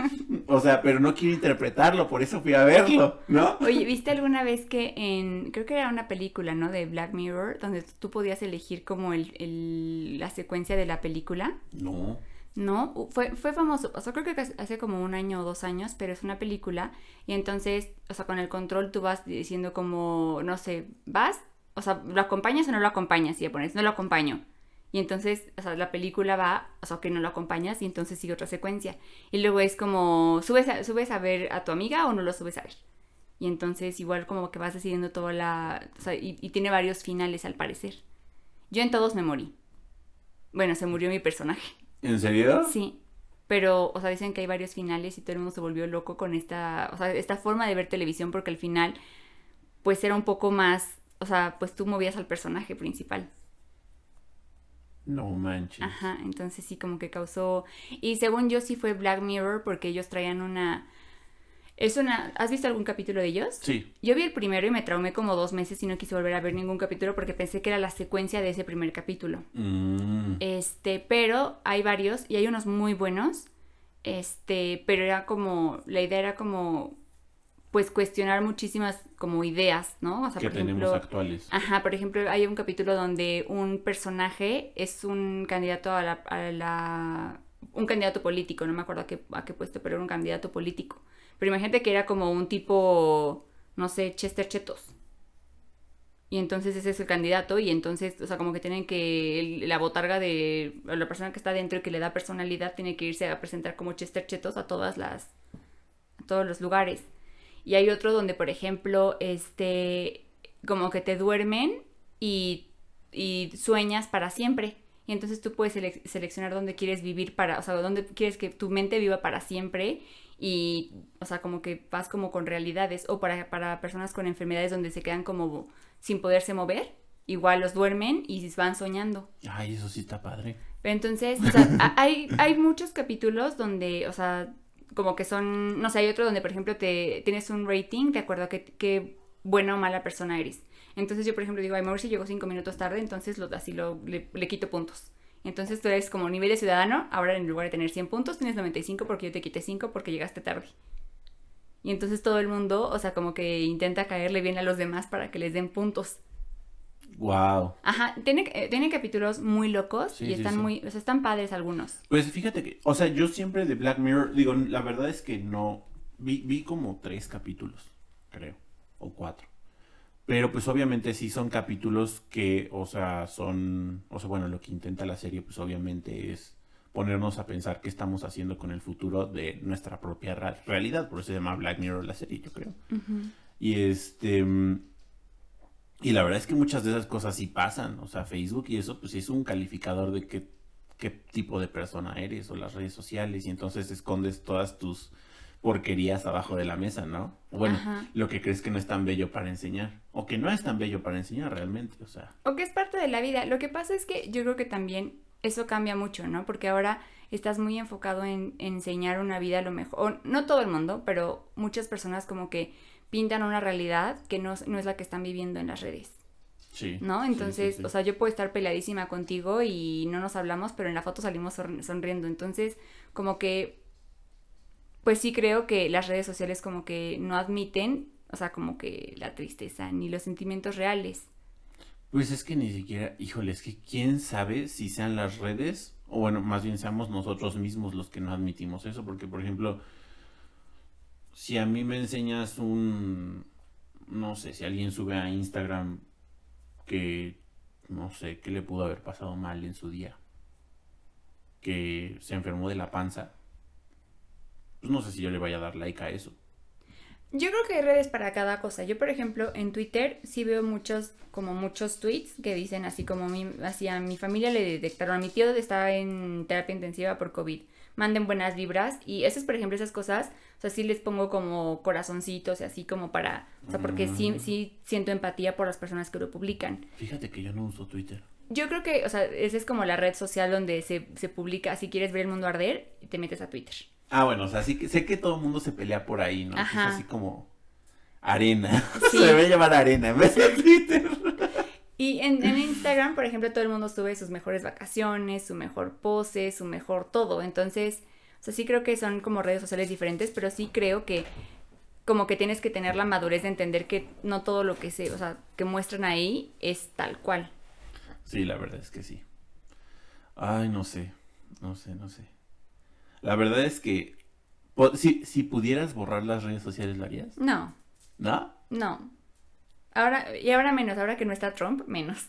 O sea, pero no quiero interpretarlo, por eso fui a verlo, ¿no? Oye, ¿viste alguna vez que en, creo que era una película, ¿no? De Black Mirror, donde tú podías elegir como el, el- la secuencia de la película? No. No, fue, fue famoso, o sea, creo que hace como un año o dos años, pero es una película y entonces, o sea, con el control tú vas diciendo como, no sé, vas, o sea, ¿lo acompañas o no lo acompañas? Y le pones, no lo acompaño. Y entonces, o sea, la película va, o sea, que no lo acompañas y entonces sigue otra secuencia. Y luego es como, ¿subes a, subes a ver a tu amiga o no lo subes a ver? Y entonces igual como que vas decidiendo toda la... O sea, y, y tiene varios finales al parecer. Yo en todos me morí. Bueno, se murió mi personaje. ¿En serio? Sí, pero, o sea, dicen que hay varios finales y todo el mundo se volvió loco con esta, o sea, esta forma de ver televisión porque al final, pues era un poco más, o sea, pues tú movías al personaje principal. No manches. Ajá, entonces sí como que causó... Y según yo sí fue Black Mirror porque ellos traían una... Es una... ¿Has visto algún capítulo de ellos? Sí. Yo vi el primero y me traumé como dos meses y no quise volver a ver ningún capítulo porque pensé que era la secuencia de ese primer capítulo. Mm. Este, pero hay varios y hay unos muy buenos. Este, pero era como, la idea era como, pues cuestionar muchísimas como ideas, ¿no? O sea, que por tenemos ejemplo, actuales. Ajá, por ejemplo, hay un capítulo donde un personaje es un candidato a la, a la- un candidato político, no me acuerdo a qué, a qué puesto, pero era un candidato político. Pero imagínate que era como un tipo, no sé, Chester Chetos. Y entonces ese es el candidato y entonces, o sea, como que tienen que, la botarga de la persona que está dentro y que le da personalidad tiene que irse a presentar como Chester Chetos a todas las, a todos los lugares. Y hay otro donde, por ejemplo, este, como que te duermen y, y sueñas para siempre. Y entonces tú puedes selec- seleccionar dónde quieres vivir para, o sea, dónde quieres que tu mente viva para siempre. Y, o sea, como que vas como con realidades. O para, para personas con enfermedades donde se quedan como sin poderse mover. Igual los duermen y van soñando. Ay, eso sí está padre. Entonces, o sea, hay, hay muchos capítulos donde, o sea, como que son, no sé, hay otro donde, por ejemplo, te tienes un rating de acuerdo a qué, qué buena o mala persona eres. Entonces yo, por ejemplo, digo, ay, Mauricio llegó cinco minutos tarde, entonces lo, así lo, le, le quito puntos. Entonces tú eres como nivel de ciudadano, ahora en lugar de tener 100 puntos, tienes 95 porque yo te quité 5 porque llegaste tarde. Y entonces todo el mundo, o sea, como que intenta caerle bien a los demás para que les den puntos. Wow. Ajá, tiene, eh, tiene capítulos muy locos Sí, y están sí. muy, o sea, están padres algunos. Pues fíjate que, o sea, yo siempre de Black Mirror, digo, la verdad es que no, vi, vi como tres capítulos, creo, o cuatro. Pero pues obviamente sí son capítulos que, o sea, son, o sea, bueno, lo que intenta la serie pues obviamente es ponernos a pensar qué estamos haciendo con el futuro de nuestra propia realidad, por eso se llama Black Mirror la serie, yo creo. Y este. Y la verdad es que muchas de esas cosas sí pasan. O sea, Facebook y eso, pues sí es un calificador de qué, qué tipo de persona eres o las redes sociales. Y entonces escondes todas tus porquerías abajo de la mesa, ¿no? Bueno, Ajá. lo que crees que no es tan bello para enseñar. O que no es tan bello para enseñar realmente. O sea. O que es parte de la vida. Lo que pasa es que yo creo que también eso cambia mucho, ¿no? Porque ahora estás muy enfocado en, en enseñar una vida a lo mejor. o no todo el mundo, pero muchas personas como que pintan una realidad que no, no es la que están viviendo en las redes, Sí. ¿no? sí, Entonces, sí. o sea, yo puedo estar peleadísima contigo y no nos hablamos, pero en la foto salimos son- sonriendo. Entonces, como que, pues sí creo que las redes sociales como que no admiten, o sea, como que la tristeza ni los sentimientos reales. Pues es que ni siquiera, híjole, es que quién sabe si sean las redes, o bueno, más bien seamos nosotros mismos los que no admitimos eso, porque por ejemplo, si a mí me enseñas un, no sé, si alguien sube a Instagram que, no sé, qué le pudo haber pasado mal en su día, que se enfermó de la panza, pues no sé si yo le vaya a dar like a eso. Yo creo que hay redes para cada cosa. Yo, por ejemplo, en Twitter sí veo muchos, como muchos tweets que dicen así como mi, así a mi familia le detectaron, a mi tío está en terapia intensiva por COVID. Manden buenas vibras y esas, por ejemplo, esas cosas, o sea, sí les pongo como corazoncitos y así como para, o sea, porque sí, Mm. sí siento empatía por las personas que lo publican. Fíjate que yo no uso Twitter. Yo creo que, o sea, esa es como la red social donde se, se publica, si quieres ver el mundo arder, te metes a Twitter. Ah, bueno, o sea, sí que sé que todo el mundo se pelea por ahí, ¿no? Ajá. Es así como arena. Sí. se debe llamar arena en vez de Twitter. Y en, en Instagram, por ejemplo, todo el mundo sube sus mejores vacaciones, su mejor pose, su mejor todo. Entonces, o sea, sí creo que son como redes sociales diferentes, pero sí creo que como que tienes que tener la madurez de entender que no todo lo que se, o sea, que muestran ahí es tal cual. Sí, la verdad es que sí. Ay, no sé, no sé, no sé. La verdad es que si, si pudieras borrar las redes sociales, ¿lo harías? No, ¿No? no. Ahora, y ahora menos, ahora que no está Trump, menos.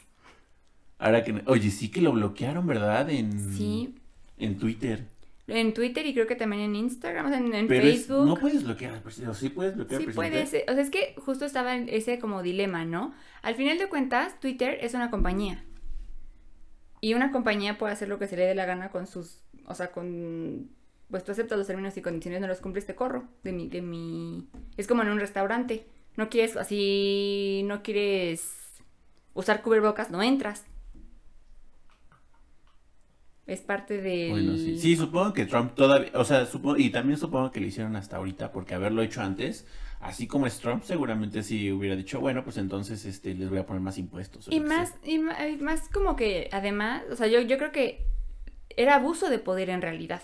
Ahora que... no- Oye, sí que lo bloquearon, ¿verdad? En, Sí. en Twitter. En Twitter y creo que también en Instagram, o sea, en, en Pero es- Facebook. no puedes bloquear al presidente. ¿o Sí puedes bloquear Sí al puede presidente. ser. O sea, es que justo estaba en ese como dilema, ¿no? Al final de cuentas, Twitter es una compañía. Y una compañía puede hacer lo que se le dé la gana con sus... O sea, con... Pues tú aceptas los términos y condiciones, no los cumples, te corro. De mi, de mi... Es como en un restaurante. No quieres así... No quieres usar cubrebocas, no entras. Es parte de... Bueno, sí. Sí, supongo que Trump todavía, o sea, supongo, y también supongo que lo hicieron hasta ahorita, porque haberlo hecho antes, así como es Trump, seguramente sí hubiera dicho, bueno, pues entonces este, les voy a poner más impuestos. Y más, y ma- y más como que, además, o sea, yo, yo creo que era abuso de poder en realidad.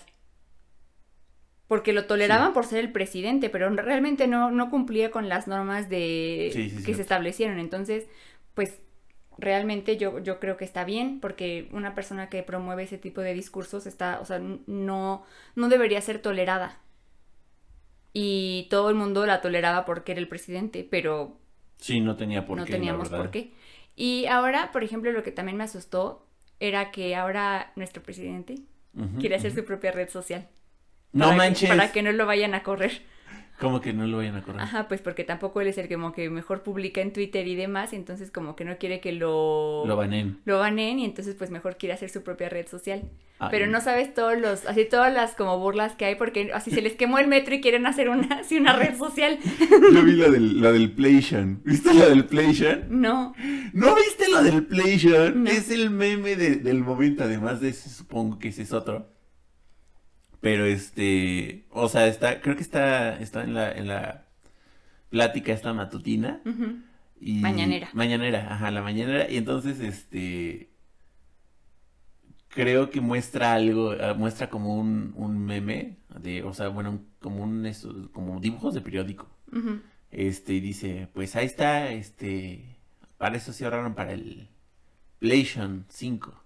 Porque lo toleraban por ser el presidente, pero realmente no, no cumplía con las normas de Sí, sí, que se establecieron. Entonces, pues realmente yo, yo creo que está bien, porque una persona que promueve ese tipo de discursos está, o sea, no, no debería ser tolerada. Y todo el mundo la toleraba porque era el presidente, pero Sí, no tenía por no qué. la teníamos por qué. Y ahora, por ejemplo, lo que también me asustó era que ahora nuestro presidente quiere hacer su propia red social. No para que- manches. para que no lo vayan a correr. Como que no lo vayan a correr. Ajá, pues porque tampoco él es el que como que mejor publica en Twitter y demás, y entonces como que no quiere que lo... Lo banen. lo baneen y entonces pues mejor quiere hacer su propia red social. Ay. Pero no sabes todos los, así todas las como burlas que hay porque así se les quemó el metro y quieren hacer una, así una red social. Yo vi la del, la del PlayStation. ¿Viste la del PlayStation? No. ¿No viste lo del PlayStation? No. Es el meme de- del momento, además de ese, supongo que ese es otro. Pero este, o sea, está, creo que está, está en la, en la plática esta matutina. Ujú. Y... Mañanera. Mañanera, ajá, la mañanera. Y entonces, este, creo que muestra algo, ah, muestra como un, un meme de, o sea, bueno, como un, como dibujos de periódico. Este, y dice, pues ahí está, este, para eso se ahorraron para el PlayStation 5.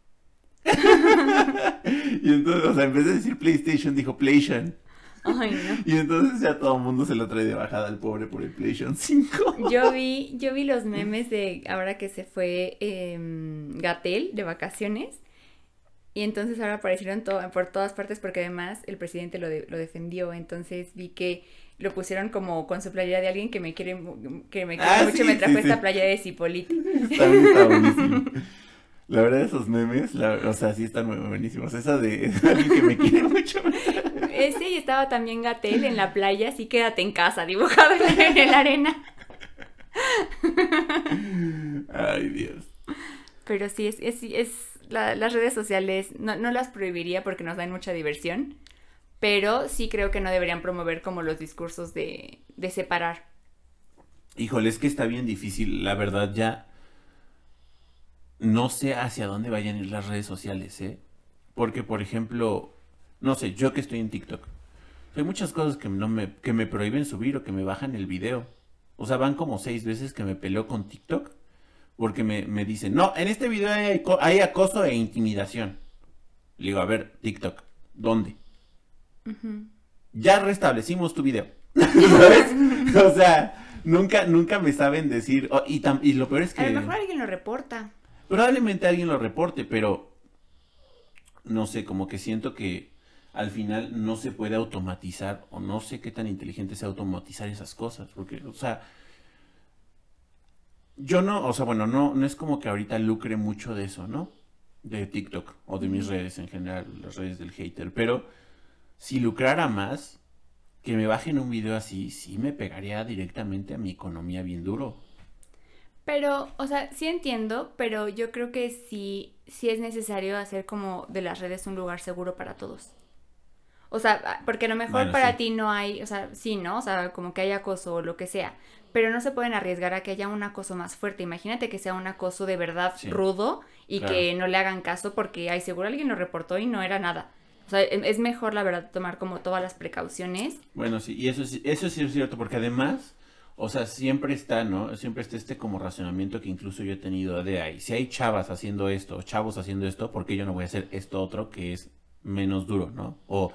y entonces, o sea, en vez de decir PlayStation, dijo PlayStation. Ay, no. Y entonces ya todo el mundo se lo trae de bajada al pobre por el PlayStation 5. Yo vi, yo vi los memes de ahora que se fue em, Gatel de vacaciones. Y entonces ahora aparecieron to- por todas partes porque además el presidente lo, de- lo defendió. Entonces vi que lo pusieron como con su playera de alguien que me quiere, que me quiere Ah, mucho. sí, me trajo sí, esta sí. playera de Cipolite. Está, está buenísimo. La verdad, esos memes, la- o sea, sí están buenísimos. Esa de alguien que me quiere mucho. Ese y estaba también Gatel en la playa, así quédate en casa, dibujado en, en la arena. Ay, Dios. Pero sí, es, es, es la- las redes sociales, no, no las prohibiría porque nos dan mucha diversión, pero sí creo que no deberían promover como los discursos de, de separar. Híjole, es que está bien difícil, la verdad ya no sé hacia dónde vayan a ir las redes sociales, ¿eh? Porque, por ejemplo, no sé, yo que estoy en TikTok, hay muchas cosas que, no me, que me prohíben subir o que me bajan el video. O sea, van como seis veces que me peleo con TikTok porque me, me dicen, no, en este video hay, aco- hay acoso e intimidación. Le digo, a ver, TikTok, ¿dónde? Ya restablecimos tu video. ¿Sabes? O sea, nunca, nunca me saben decir. oh, y, tam- y lo peor es A que lo mejor alguien lo reporta. Probablemente alguien lo reporte, pero no sé, como que siento que al final no se puede automatizar o no sé qué tan inteligente sea automatizar esas cosas. Porque, o sea, yo no, o sea, bueno, no, no es como que ahorita lucre mucho de eso, ¿no? De TikTok o de mis redes en general, las redes del hater. Pero si lucrara más, que me bajen un video así, sí me pegaría directamente a mi economía bien duro. Pero, o sea, sí entiendo, pero yo creo que sí, sí es necesario hacer como de las redes un lugar seguro para todos. O sea, porque a lo mejor Bueno, para sí. ti no hay, o sea, sí, ¿no? O sea, como que hay acoso o lo que sea, pero no se pueden arriesgar a que haya un acoso más fuerte. Imagínate que sea un acoso de verdad Sí. rudo y Claro. que no le hagan caso porque, ay, seguro alguien lo reportó y no era nada. O sea, em- es mejor, la verdad, tomar como todas las precauciones. Bueno, sí, y eso, eso sí es cierto, porque además, o sea, siempre está, ¿no? Siempre está este como racionamiento que incluso yo he tenido de ahí. Si hay chavas haciendo esto, o chavos haciendo esto, ¿por qué yo no voy a hacer esto otro que es menos duro, ¿no? O,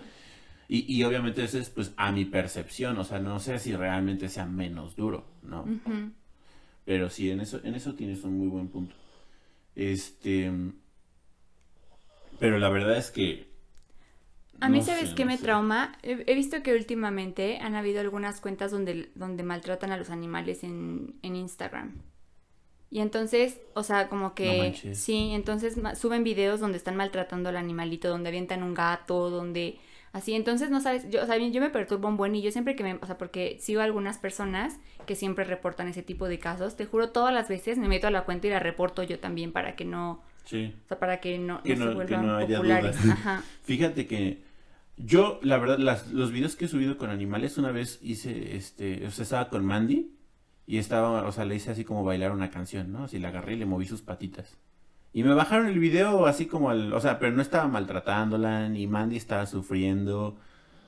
y, y obviamente eso es pues a mi percepción, o sea, no sé si realmente sea menos duro, ¿no? Pero sí, en eso, en eso tienes un muy buen punto. Este. Pero la verdad es que. A mí, no ¿sabes sé, qué no me sé. trauma? He, he visto que últimamente han habido algunas cuentas donde, donde maltratan a los animales en, en Instagram. Y entonces, o sea, como No que... manches. sí, entonces suben videos donde están maltratando al animalito, donde avientan un gato, donde... Así, entonces no sabes, yo, o sea, yo me perturbo un buen y yo siempre que me, o sea, porque sigo a algunas personas que siempre reportan ese tipo de casos, te juro, todas las veces me meto a la cuenta y la reporto yo también para que no, Sí. O sea, para que no, Que no no- se vuelvan no populares. Ajá. Fíjate que yo, la verdad, las- los videos que he subido con animales, una vez hice, este, o sea, estaba con Mandy y estaba, o sea, le hice así como bailar una canción, ¿no? Así la agarré y le moví sus patitas. Y me bajaron el video así como al, o sea, pero no estaba maltratándola, ni Mandy estaba sufriendo.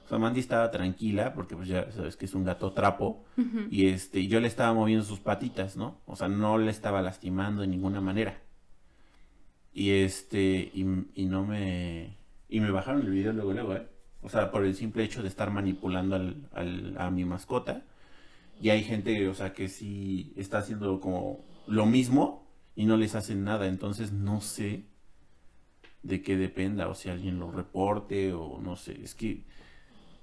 O sea, Mandy estaba tranquila porque pues ya sabes que es un gato trapo. Y este, y yo le estaba moviendo sus patitas, ¿no? O sea, no le estaba lastimando de ninguna manera. Y este, y, y no me. Y me bajaron el video luego, luego, ¿eh? O sea, por el simple hecho de estar manipulando al, a mi mascota. Y hay gente, o sea, que sí está haciendo como lo mismo y no les hacen nada. Entonces no sé de qué dependa, o si alguien lo reporte o no sé. Es que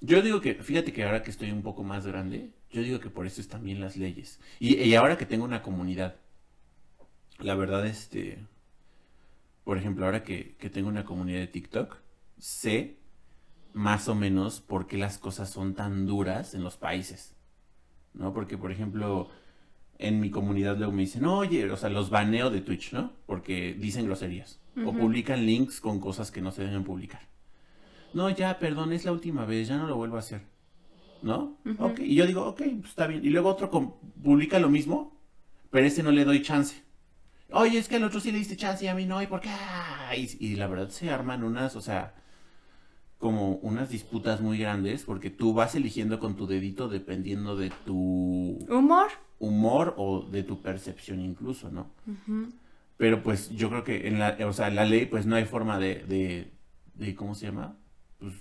yo digo que, fíjate que ahora que estoy un poco más grande, yo digo que por eso están bien las leyes. Y, y ahora que tengo una comunidad, la verdad, este, por ejemplo, ahora que, que tengo una comunidad de TikTok, sé más o menos por qué las cosas son tan duras en los países. ¿No? Porque, por ejemplo, en mi comunidad luego me dicen, oye, o sea, los baneo de Twitch, ¿no? Porque dicen groserías. O publican links con cosas que no se deben publicar. No, ya, perdón, es la última vez, ya no lo vuelvo a hacer. ¿No? Ok, y yo digo, ok, pues está bien. Y luego otro publica lo mismo, pero ese no le doy chance. Oye, es que al otro sí le diste chance y a mí no, ¿y por qué? Ah, Y, y la verdad se arman unas, o sea, como unas disputas muy grandes, porque tú vas eligiendo con tu dedito dependiendo de tu ¿Humor? humor o de tu percepción incluso, ¿no? Pero pues yo creo que en la, o sea, en la ley pues no hay forma de, de, de, ¿cómo se llama? Pues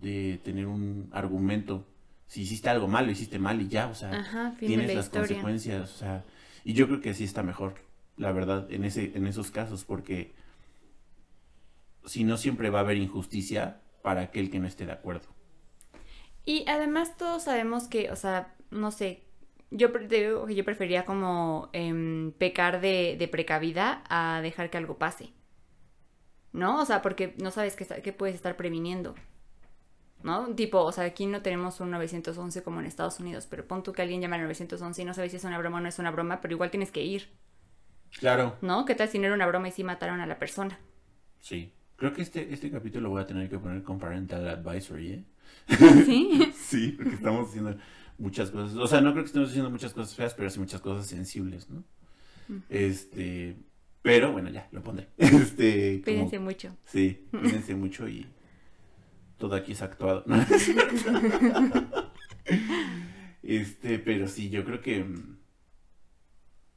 de tener un argumento. Si hiciste algo mal, lo hiciste mal y ya, o sea, Ajá, tienes la las historia. consecuencias, o sea, y yo creo que sí está mejor, la verdad, en ese, en esos casos, porque si no siempre va a haber injusticia para aquel que no esté de acuerdo. Y además todos sabemos que, o sea, no sé, yo digo yo prefería como em, pecar de, de precavida a dejar que algo pase. ¿No? O sea, porque no sabes qué puedes estar previniendo. ¿No? Tipo, o sea, aquí no tenemos un 911 como en Estados Unidos, pero pon tú que alguien llama al 911 y no sabes si es una broma o no es una broma, pero igual tienes que ir, Claro. ¿no? ¿Qué tal si no era una broma y sí mataron a la persona? Sí. Creo que este, este capítulo lo voy a tener que poner con Parental Advisory, ¿eh? ¿Sí? Sí, porque estamos haciendo muchas cosas. O sea, no creo que estemos haciendo muchas cosas feas, pero sí muchas cosas sensibles, ¿no? Este. Pero bueno, ya, lo pondré. Este. como- Cuídense mucho. Sí, cuídense mucho y todo aquí es actuado. este, pero sí, yo creo que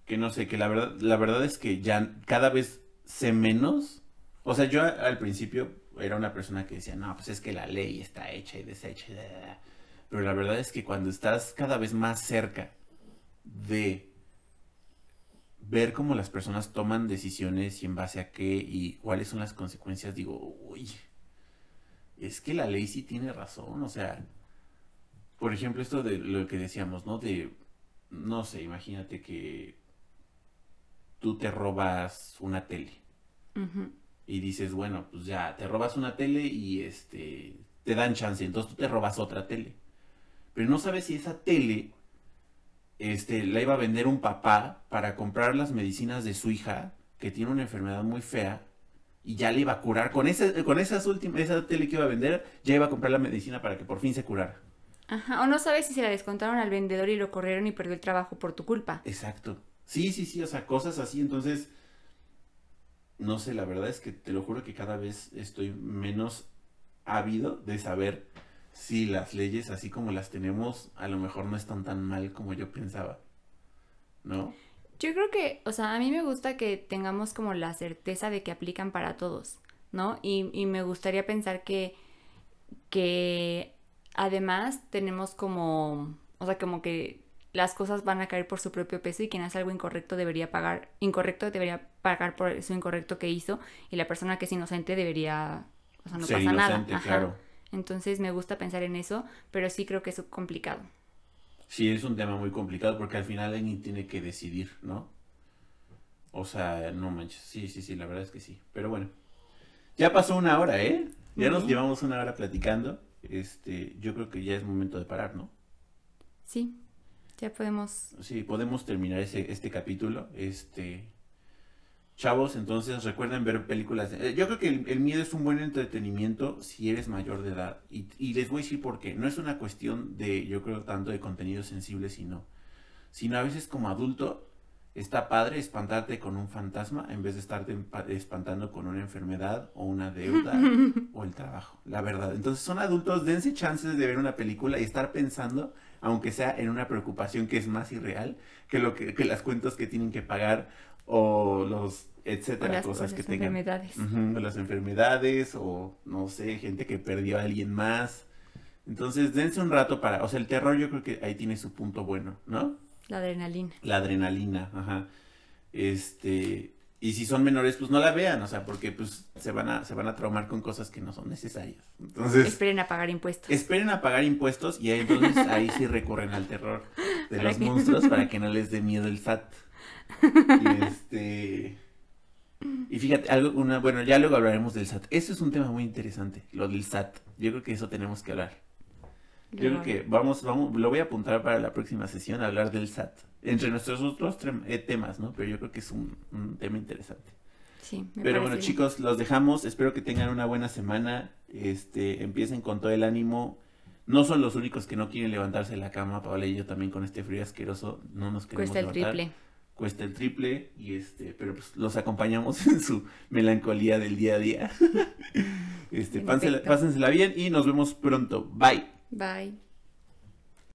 que no sé, que la verdad, la verdad es que ya cada vez sé menos. O sea, yo al principio era una persona que decía, no, pues es que la ley está hecha y deshecha. y da, da, da". Pero la verdad es que cuando estás cada vez más cerca de ver cómo las personas toman decisiones y en base a qué y cuáles son las consecuencias, digo, uy, es que la ley sí tiene razón, o sea, por ejemplo, esto de lo que decíamos, ¿no? De, no sé, imagínate que tú te robas una tele. Y dices, bueno, pues ya, te robas una tele y este, te dan chance, entonces tú te robas otra tele. Pero no sabes si esa tele, este, la iba a vender un papá para comprar las medicinas de su hija, que tiene una enfermedad muy fea, y ya le iba a curar. Con, ese, con esas últimas, esa tele que iba a vender, ya iba a comprar la medicina para que por fin se curara. Ajá, o no sabes si se la descontaron al vendedor y lo corrieron y perdió el trabajo por tu culpa. Exacto. Sí, sí, sí, o sea, cosas así. Entonces, no sé, la verdad es que te lo juro que cada vez estoy menos ávido de saber si las leyes así como las tenemos a lo mejor no están tan mal como yo pensaba. ¿No? Yo creo que, o sea, a mí me gusta que tengamos como la certeza de que aplican para todos, ¿no? Y, y me gustaría pensar que, que además tenemos como, o sea, como que las cosas van a caer por su propio peso y quien hace algo incorrecto debería pagar, incorrecto debería pagar por eso incorrecto que hizo y la persona que es inocente debería, o sea, no Ser pasa nada. inocente, Ajá. claro. Entonces me gusta pensar en eso, pero sí creo que es complicado. Sí, es un tema muy complicado porque al final alguien tiene que decidir, ¿no? O sea, no manches. Sí, sí, sí, la verdad es que sí. Pero bueno. Ya pasó una hora, ¿eh? Ya nos llevamos una hora platicando. Este, yo creo que ya es momento de parar, ¿no? Sí, ya podemos... Sí, podemos terminar ese, este capítulo. Este, Chavos, entonces recuerden ver películas. de- eh, Yo creo que el, el miedo es un buen entretenimiento si eres mayor de edad. Y, y les voy a decir por qué. No es una cuestión de, yo creo, tanto de contenido sensible, sino, sino a veces como adulto está padre espantarte con un fantasma en vez de estarte espantando con una enfermedad o una deuda o el trabajo, la verdad. Entonces son adultos, dense chances de ver una película y estar pensando, aunque sea en una preocupación que es más irreal que lo que, que las cuentas que tienen que pagar o los etcétera, las, cosas que tengan. enfermedades. O las enfermedades o no sé, gente que perdió a alguien más. Entonces, dense un rato para, o sea, el terror yo creo que ahí tiene su punto bueno, ¿no? La adrenalina. La adrenalina, ajá. Este, y si son menores, pues no la vean, o sea, porque pues se van a se van a traumar con cosas que no son necesarias. Entonces, Esperen a pagar impuestos. esperen a pagar impuestos y ahí, entonces ahí sí recurren al terror de los monstruos para que no les dé miedo el SAT. Y este y fíjate, algo una bueno, ya luego hablaremos del SAT. Eso es un tema muy interesante, lo del SAT. Yo creo que eso tenemos que hablar. Yo creo que vamos, vamos, lo voy a apuntar para la próxima sesión, hablar del SAT. Entre nuestros otros eh, temas, ¿no? Pero yo creo que es un, un tema interesante. Sí, me Pero bueno, bien. chicos, los dejamos. Espero que tengan una buena semana. Este, empiecen con todo el ánimo. No son los únicos que no quieren levantarse de la cama. Paola y yo también con este frío asqueroso no nos queremos Cuesta el levantar. triple. Cuesta el triple y este, pero pues los acompañamos en su melancolía del día a día. este, En pásensela- pásensela bien y nos vemos pronto. Bye. Bye.